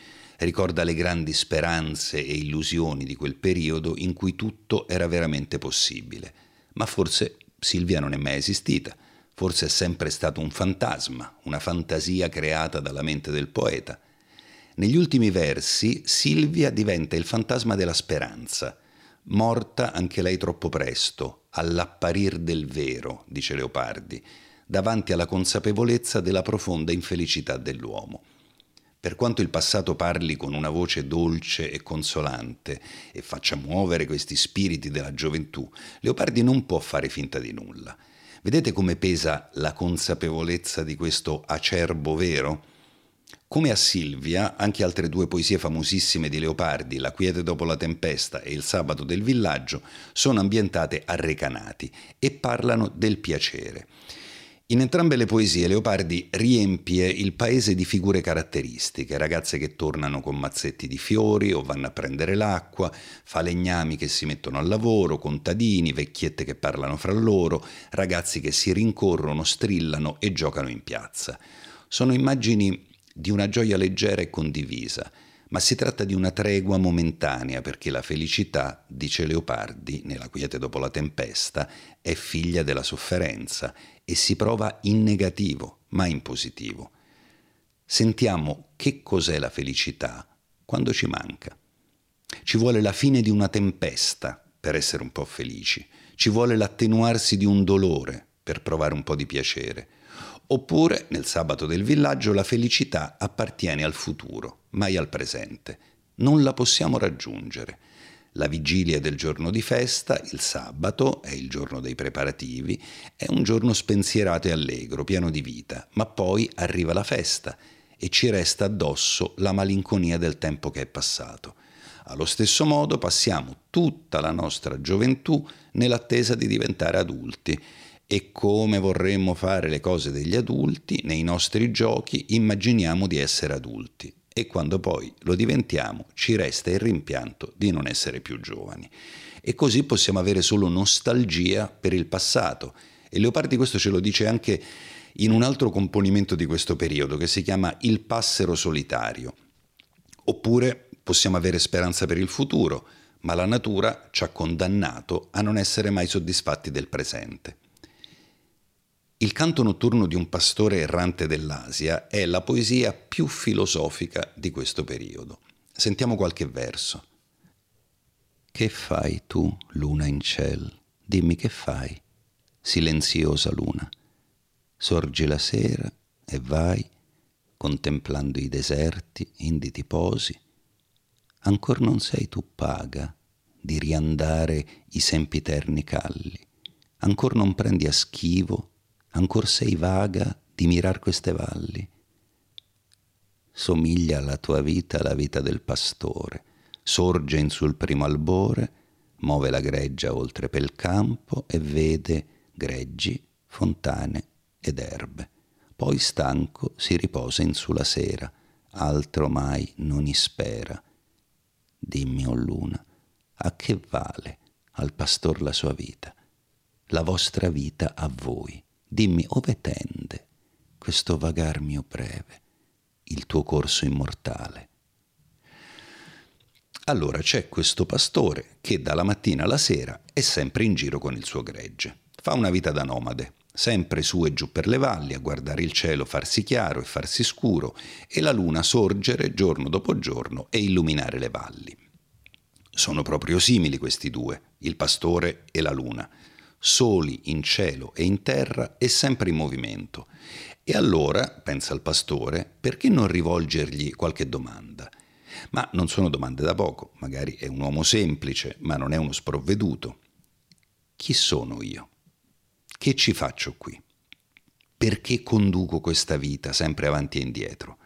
ricorda le grandi speranze e illusioni di quel periodo in cui tutto era veramente possibile. Ma forse Silvia non è mai esistita, forse è sempre stato un fantasma, una fantasia creata dalla mente del poeta. Negli ultimi versi Silvia diventa il fantasma della speranza, morta anche lei troppo presto, all'apparir del vero, dice Leopardi, davanti alla consapevolezza della profonda infelicità dell'uomo. Per quanto il passato parli con una voce dolce e consolante e faccia muovere questi spiriti della gioventù, Leopardi non può fare finta di nulla. Vedete come pesa la consapevolezza di questo acerbo vero? Come a Silvia, anche altre due poesie famosissime di Leopardi, La quiete dopo la tempesta e Il sabato del villaggio, sono ambientate a Recanati e parlano del piacere. In entrambe le poesie Leopardi riempie il paese di figure caratteristiche, ragazze che tornano con mazzetti di fiori o vanno a prendere l'acqua, falegnami che si mettono al lavoro, contadini, vecchiette che parlano fra loro, ragazzi che si rincorrono, strillano e giocano in piazza. Sono immagini di una gioia leggera e condivisa, ma si tratta di una tregua momentanea perché la felicità, dice Leopardi nella quiete dopo la tempesta, è figlia della sofferenza e si prova in negativo, mai in positivo. Sentiamo che cos'è la felicità quando ci manca. Ci vuole la fine di una tempesta per essere un po' felici, ci vuole l'attenuarsi di un dolore per provare un po' di piacere. Oppure, nel sabato del villaggio, la felicità appartiene al futuro, mai al presente. Non la possiamo raggiungere. La vigilia del giorno di festa, il sabato, è il giorno dei preparativi, è un giorno spensierato e allegro, pieno di vita, ma poi arriva la festa e ci resta addosso la malinconia del tempo che è passato. Allo stesso modo passiamo tutta la nostra gioventù nell'attesa di diventare adulti e come vorremmo fare le cose degli adulti, nei nostri giochi immaginiamo di essere adulti e quando poi lo diventiamo ci resta il rimpianto di non essere più giovani. E così possiamo avere solo nostalgia per il passato. E Leopardi questo ce lo dice anche in un altro componimento di questo periodo che si chiama Il passero solitario. Oppure possiamo avere speranza per il futuro, ma la natura ci ha condannato a non essere mai soddisfatti del presente. Il canto notturno di un pastore errante dell'Asia è la poesia più filosofica di questo periodo. Sentiamo qualche verso. Che fai tu, luna in ciel? Dimmi che fai, silenziosa luna. Sorgi la sera e vai, contemplando i deserti, indi ti posi. Ancor non sei tu paga di riandare i sempiterni calli. Ancor non prendi a schivo ancor sei vaga di mirar queste valli. Somiglia alla tua vita la vita del pastore, sorge in sul primo albore, muove la greggia oltre pel campo e vede greggi, fontane ed erbe. Poi stanco si riposa in sulla sera, altro mai non ispera. Dimmi, o luna, a che vale al pastor la sua vita, la vostra vita a voi? Dimmi ove tende questo vagar mio breve, il tuo corso immortale. Allora c'è questo pastore che dalla mattina alla sera è sempre in giro con il suo gregge. Fa una vita da nomade, sempre su e giù per le valli a guardare il cielo farsi chiaro e farsi scuro e la luna sorgere giorno dopo giorno e illuminare le valli. Sono proprio simili questi due, il pastore e la luna, soli in cielo e in terra e sempre in movimento. E allora, pensa il pastore, perché non rivolgergli qualche domanda? Ma non sono domande da poco, magari è un uomo semplice, ma non è uno sprovveduto. Chi sono io? Che ci faccio qui? Perché conduco questa vita sempre avanti e indietro?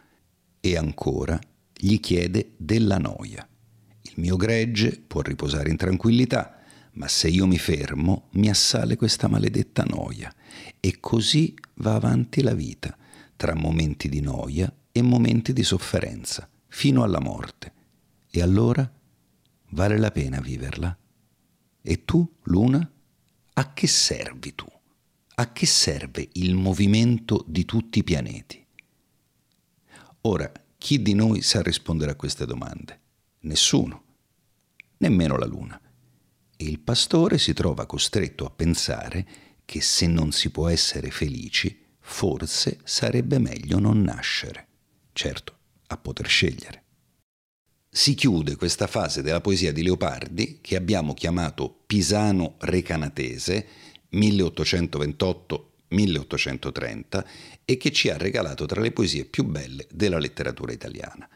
E ancora gli chiede della noia. Il mio gregge può riposare in tranquillità, ma se io mi fermo mi assale questa maledetta noia e così va avanti la vita, tra momenti di noia e momenti di sofferenza, fino alla morte. E allora vale la pena viverla? E tu, Luna, a che servi tu? A che serve il movimento di tutti i pianeti? Ora, chi di noi sa rispondere a queste domande? Nessuno, nemmeno la Luna. E il pastore si trova costretto a pensare che se non si può essere felici, forse sarebbe meglio non nascere. Certo, a poter scegliere. Si chiude questa fase della poesia di Leopardi, che abbiamo chiamato Pisano Recanatese, 1828-1830, e che ci ha regalato tra le poesie più belle della letteratura italiana.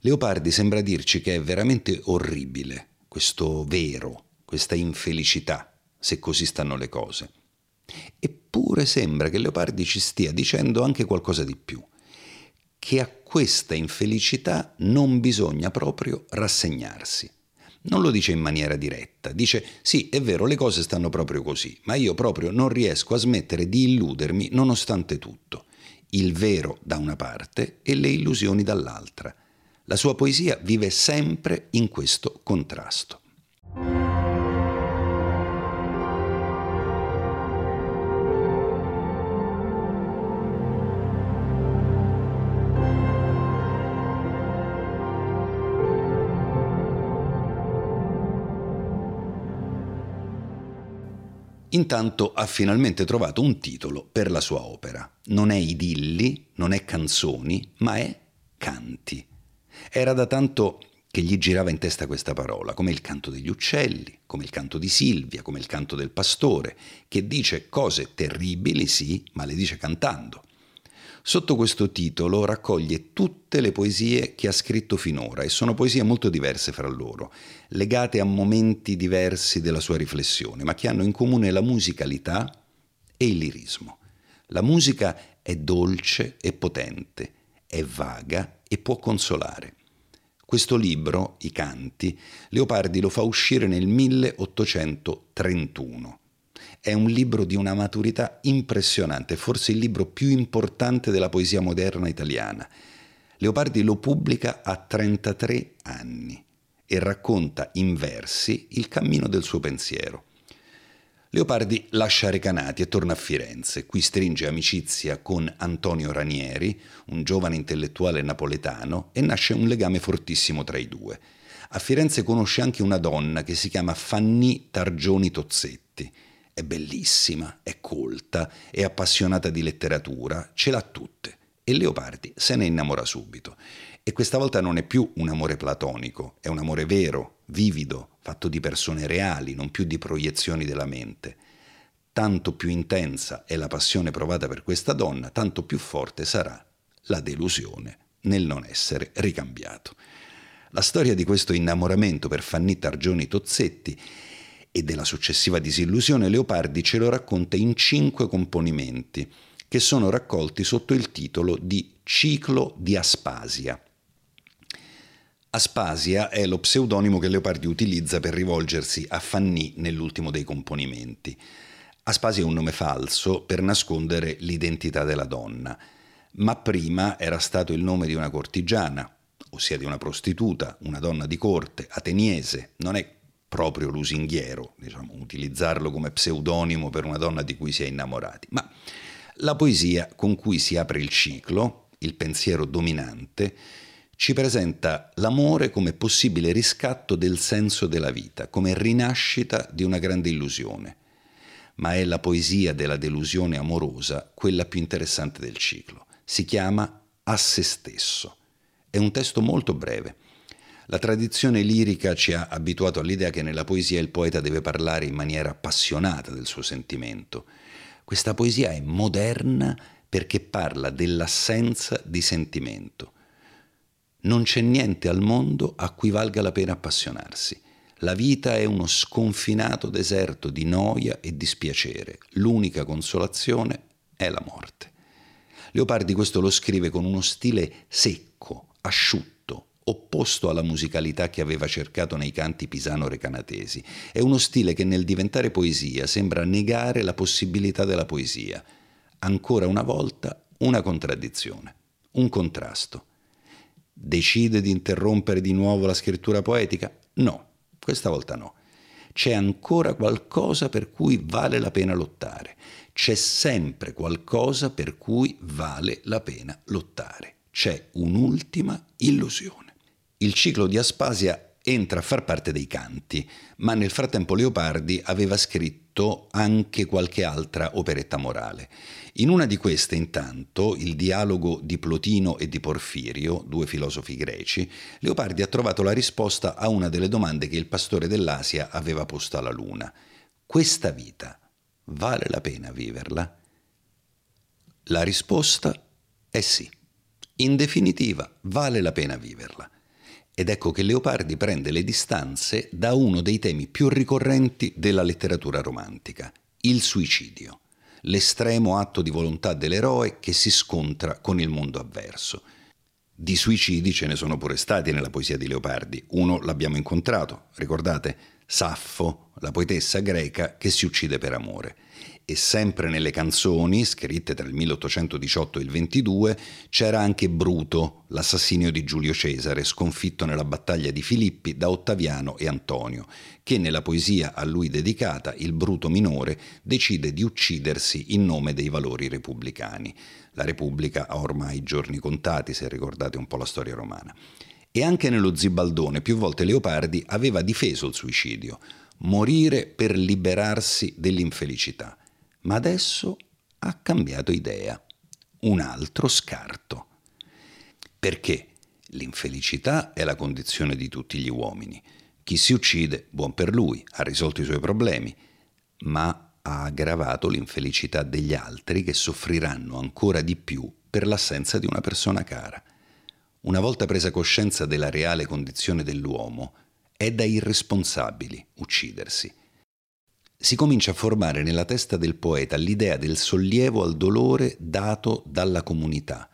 Leopardi sembra dirci che è veramente orribile questo vero, questa infelicità, se così stanno le cose. Eppure sembra che Leopardi ci stia dicendo anche qualcosa di più, che a questa infelicità non bisogna proprio rassegnarsi. Non lo dice in maniera diretta, dice sì, è vero, le cose stanno proprio così, ma io proprio non riesco a smettere di illudermi nonostante tutto. Il vero da una parte e le illusioni dall'altra. La sua poesia vive sempre in questo contrasto. Intanto ha finalmente trovato un titolo per la sua opera. Non è idilli, non è canzoni, ma è canti. Era da tanto che gli girava in testa questa parola, come il canto degli uccelli, come il canto di Silvia, come il canto del pastore, che dice cose terribili, sì, ma le dice cantando. Sotto questo titolo raccoglie tutte le poesie che ha scritto finora e sono poesie molto diverse fra loro, legate a momenti diversi della sua riflessione, ma che hanno in comune la musicalità e il lirismo. La musica è dolce e potente, è vaga e può consolare. Questo libro, I canti, Leopardi lo fa uscire nel 1831 è un libro di una maturità impressionante, forse il libro più importante della poesia moderna italiana. Leopardi lo pubblica a 33 anni e racconta in versi il cammino del suo pensiero. Leopardi lascia Recanati e torna a Firenze. Qui stringe amicizia con Antonio Ranieri, un giovane intellettuale napoletano, e nasce un legame fortissimo tra i due. A Firenze conosce anche una donna che si chiama Fanny Targioni Tozzetti è bellissima, è colta, è appassionata di letteratura, ce l'ha tutte. E Leopardi se ne innamora subito. E questa volta non è più un amore platonico, è un amore vero, vivido, fatto di persone reali, non più di proiezioni della mente. Tanto più intensa è la passione provata per questa donna, tanto più forte sarà la delusione nel non essere ricambiato. La storia di questo innamoramento per Fanny Targioni Tozzetti e della successiva disillusione Leopardi ce lo racconta in cinque componimenti che sono raccolti sotto il titolo di Ciclo di Aspasia. Aspasia è lo pseudonimo che Leopardi utilizza per rivolgersi a Fanny nell'ultimo dei componimenti. Aspasia è un nome falso per nascondere l'identità della donna, ma prima era stato il nome di una cortigiana, ossia di una prostituta, una donna di corte, ateniese. Non è proprio lusinghiero, diciamo, utilizzarlo come pseudonimo per una donna di cui si è innamorati, ma la poesia con cui si apre il ciclo, il pensiero dominante, ci presenta l'amore come possibile riscatto del senso della vita, come rinascita di una grande illusione. Ma è la poesia della delusione amorosa quella più interessante del ciclo. Si chiama A se stesso. È un testo molto breve La tradizione lirica ci ha abituato all'idea che nella poesia il poeta deve parlare in maniera appassionata del suo sentimento. Questa poesia è moderna perché parla dell'assenza di sentimento. Non c'è niente al mondo a cui valga la pena appassionarsi. La vita è uno sconfinato deserto di noia e dispiacere. L'unica consolazione è la morte. Leopardi questo lo scrive con uno stile secco, asciutto, opposto alla musicalità che aveva cercato nei canti pisano-recanatesi. È uno stile che nel diventare poesia sembra negare la possibilità della poesia. Ancora una volta una contraddizione, un contrasto. Decide di interrompere di nuovo la scrittura poetica? No, questa volta no. C'è ancora qualcosa per cui vale la pena lottare. C'è sempre qualcosa per cui vale la pena lottare. C'è un'ultima illusione. Il ciclo di Aspasia entra a far parte dei canti, ma nel frattempo Leopardi aveva scritto anche qualche altra operetta morale. In una di queste, intanto, il dialogo di Plotino e di Porfirio, due filosofi greci, Leopardi ha trovato la risposta a una delle domande che il pastore dell'Asia aveva posto alla Luna. Questa vita vale la pena viverla? La risposta è sì. In definitiva, vale la pena viverla. Ed ecco che Leopardi prende le distanze da uno dei temi più ricorrenti della letteratura romantica, il suicidio, l'estremo atto di volontà dell'eroe che si scontra con il mondo avverso. Di suicidi ce ne sono pure stati nella poesia di Leopardi. Uno l'abbiamo incontrato, ricordate? Saffo, la poetessa greca che si uccide per amore e sempre nelle canzoni, scritte tra il 1818 e il 22, c'era anche Bruto, l'assassinio di Giulio Cesare, sconfitto nella battaglia di Filippi da Ottaviano e Antonio, che nella poesia a lui dedicata, il Bruto minore, decide di uccidersi in nome dei valori repubblicani. La Repubblica ha ormai giorni contati, se ricordate un po' la storia romana. E anche nello Zibaldone più volte Leopardi aveva difeso il suicidio, morire per liberarsi dell'infelicità ma adesso ha cambiato idea. Un altro scarto. Perché l'infelicità è la condizione di tutti gli uomini. Chi si uccide, buon per lui, ha risolto i suoi problemi, ma ha aggravato l'infelicità degli altri che soffriranno ancora di più per l'assenza di una persona cara. Una volta presa coscienza della reale condizione dell'uomo, è da irresponsabili uccidersi si comincia a formare nella testa del poeta l'idea del sollievo al dolore dato dalla comunità,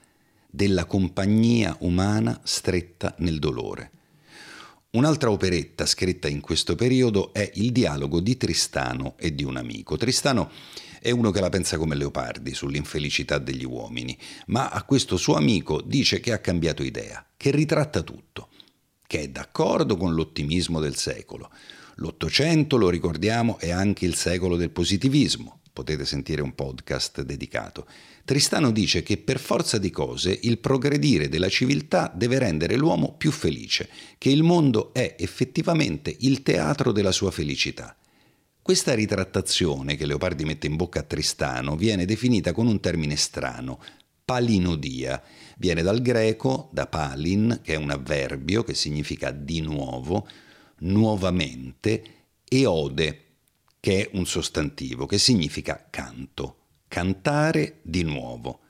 della compagnia umana stretta nel dolore. Un'altra operetta scritta in questo periodo è il dialogo di Tristano e di un amico. Tristano è uno che la pensa come Leopardi sull'infelicità degli uomini, ma a questo suo amico dice che ha cambiato idea, che ritratta tutto, che è d'accordo con l'ottimismo del secolo, L'Ottocento, lo ricordiamo, è anche il secolo del positivismo. Potete sentire un podcast dedicato. Tristano dice che per forza di cose il progredire della civiltà deve rendere l'uomo più felice, che il mondo è effettivamente il teatro della sua felicità. Questa ritrattazione che Leopardi mette in bocca a Tristano viene definita con un termine strano, palinodia. Viene dal greco, da palin, che è un avverbio che significa di nuovo, nuovamente e ode, che è un sostantivo che significa canto, cantare di nuovo.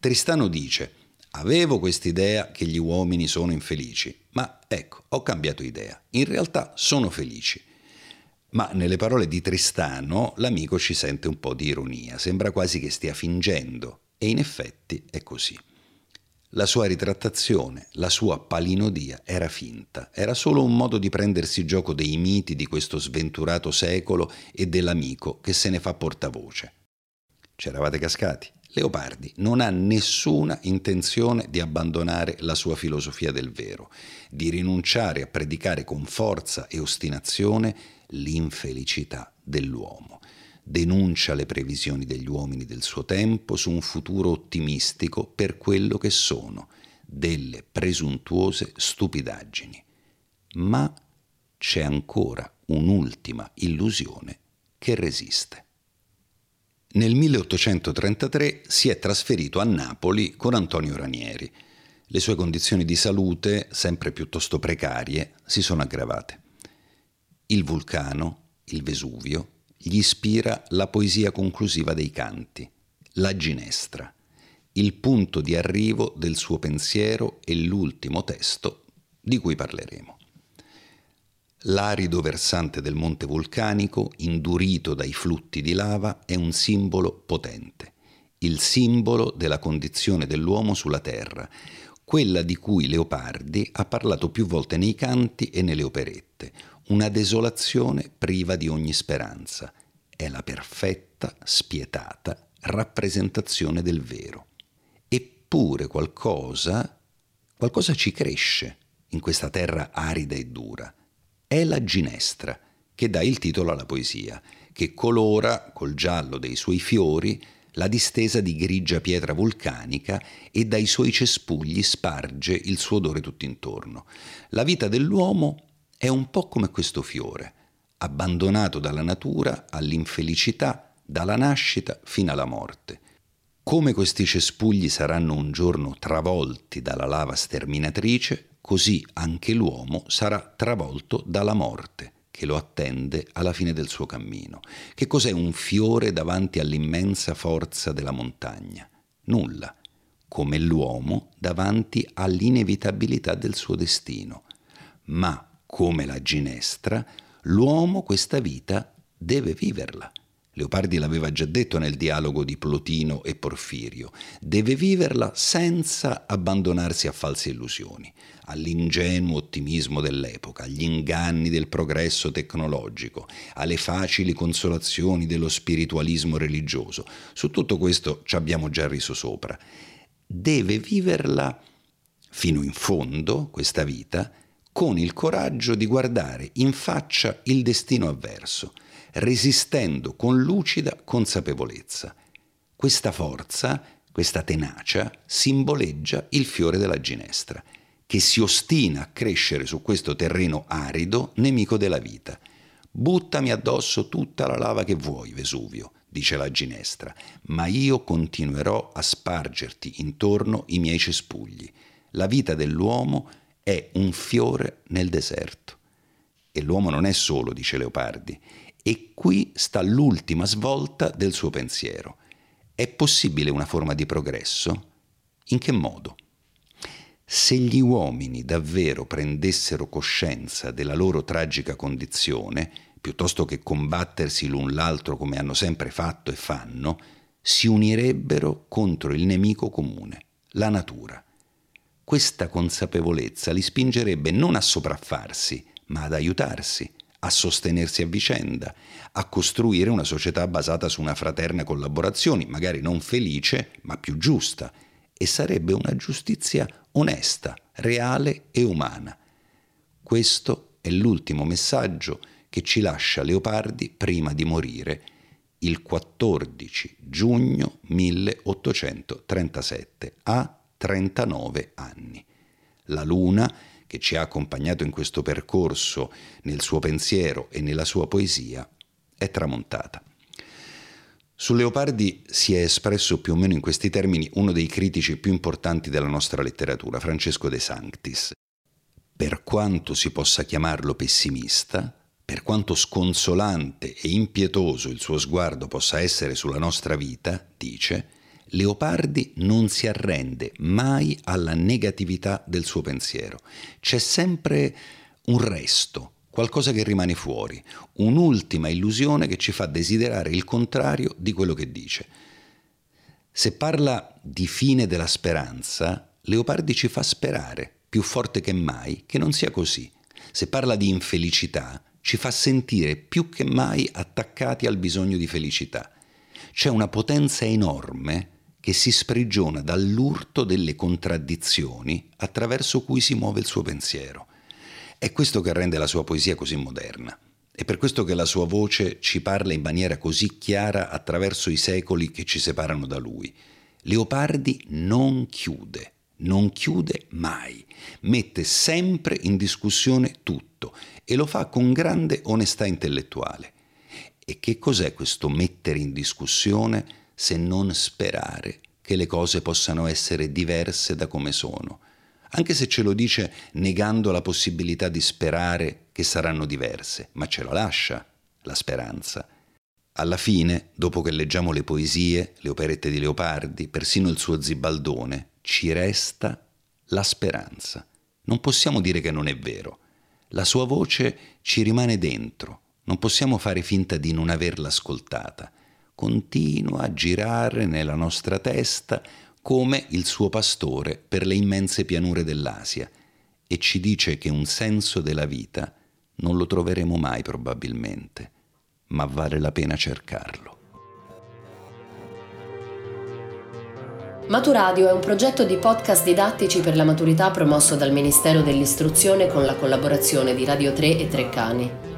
Tristano dice, avevo quest'idea che gli uomini sono infelici, ma ecco, ho cambiato idea, in realtà sono felici. Ma nelle parole di Tristano l'amico ci sente un po' di ironia, sembra quasi che stia fingendo, e in effetti è così. La sua ritrattazione, la sua palinodia era finta, era solo un modo di prendersi gioco dei miti di questo sventurato secolo e dell'amico che se ne fa portavoce. C'eravate cascati? Leopardi non ha nessuna intenzione di abbandonare la sua filosofia del vero, di rinunciare a predicare con forza e ostinazione l'infelicità dell'uomo denuncia le previsioni degli uomini del suo tempo su un futuro ottimistico per quello che sono, delle presuntuose stupidaggini. Ma c'è ancora un'ultima illusione che resiste. Nel 1833 si è trasferito a Napoli con Antonio Ranieri. Le sue condizioni di salute, sempre piuttosto precarie, si sono aggravate. Il vulcano, il Vesuvio, gli ispira la poesia conclusiva dei canti, la ginestra, il punto di arrivo del suo pensiero e l'ultimo testo di cui parleremo. L'arido versante del monte vulcanico, indurito dai flutti di lava, è un simbolo potente, il simbolo della condizione dell'uomo sulla terra, quella di cui Leopardi ha parlato più volte nei canti e nelle operette, una desolazione priva di ogni speranza. È la perfetta, spietata rappresentazione del vero. Eppure qualcosa, qualcosa ci cresce in questa terra arida e dura. È la ginestra che dà il titolo alla poesia, che colora col giallo dei suoi fiori la distesa di grigia pietra vulcanica e dai suoi cespugli sparge il suo odore tutt'intorno. La vita dell'uomo è un po' come questo fiore, abbandonato dalla natura all'infelicità, dalla nascita fino alla morte. Come questi cespugli saranno un giorno travolti dalla lava sterminatrice, così anche l'uomo sarà travolto dalla morte che lo attende alla fine del suo cammino. Che cos'è un fiore davanti all'immensa forza della montagna? Nulla, come l'uomo davanti all'inevitabilità del suo destino. Ma come la ginestra, l'uomo questa vita deve viverla. Leopardi l'aveva già detto nel dialogo di Plotino e Porfirio, deve viverla senza abbandonarsi a false illusioni, all'ingenuo ottimismo dell'epoca, agli inganni del progresso tecnologico, alle facili consolazioni dello spiritualismo religioso. Su tutto questo ci abbiamo già riso sopra. Deve viverla fino in fondo, questa vita, con il coraggio di guardare in faccia il destino avverso, resistendo con lucida consapevolezza. Questa forza, questa tenacia, simboleggia il fiore della ginestra, che si ostina a crescere su questo terreno arido, nemico della vita. Buttami addosso tutta la lava che vuoi, Vesuvio, dice la ginestra, ma io continuerò a spargerti intorno i miei cespugli. La vita dell'uomo è un fiore nel deserto. E l'uomo non è solo, dice Leopardi, e qui sta l'ultima svolta del suo pensiero. È possibile una forma di progresso? In che modo? Se gli uomini davvero prendessero coscienza della loro tragica condizione, piuttosto che combattersi l'un l'altro come hanno sempre fatto e fanno, si unirebbero contro il nemico comune, la natura questa consapevolezza li spingerebbe non a sopraffarsi, ma ad aiutarsi, a sostenersi a vicenda, a costruire una società basata su una fraterna collaborazione, magari non felice, ma più giusta, e sarebbe una giustizia onesta, reale e umana. Questo è l'ultimo messaggio che ci lascia Leopardi prima di morire il 14 giugno 1837 a 39 anni. La luna, che ci ha accompagnato in questo percorso nel suo pensiero e nella sua poesia, è tramontata. Su Leopardi si è espresso più o meno in questi termini uno dei critici più importanti della nostra letteratura, Francesco De Sanctis. Per quanto si possa chiamarlo pessimista, per quanto sconsolante e impietoso il suo sguardo possa essere sulla nostra vita, dice, Leopardi non si arrende mai alla negatività del suo pensiero. C'è sempre un resto, qualcosa che rimane fuori, un'ultima illusione che ci fa desiderare il contrario di quello che dice. Se parla di fine della speranza, Leopardi ci fa sperare, più forte che mai, che non sia così. Se parla di infelicità, ci fa sentire più che mai attaccati al bisogno di felicità. C'è una potenza enorme che si sprigiona dall'urto delle contraddizioni attraverso cui si muove il suo pensiero. È questo che rende la sua poesia così moderna. È per questo che la sua voce ci parla in maniera così chiara attraverso i secoli che ci separano da lui. Leopardi non chiude, non chiude mai, mette sempre in discussione tutto e lo fa con grande onestà intellettuale. E che cos'è questo mettere in discussione se non sperare che le cose possano essere diverse da come sono. anche se ce lo dice negando la possibilità di sperare che saranno diverse, ma ce la lascia la speranza. Alla fine, dopo che leggiamo le poesie, le operette di Leopardi, persino il suo zibaldone, ci resta la speranza. Non possiamo dire che non è vero. La sua voce ci rimane dentro, non possiamo fare finta di non averla ascoltata. Continua a girare nella nostra testa come il suo pastore per le immense pianure dell'Asia e ci dice che un senso della vita non lo troveremo mai probabilmente ma vale la pena cercarlo. Maturadio è un progetto di podcast didattici per la maturità promosso dal Ministero dell'Istruzione con la collaborazione di Radio 3 e Treccani.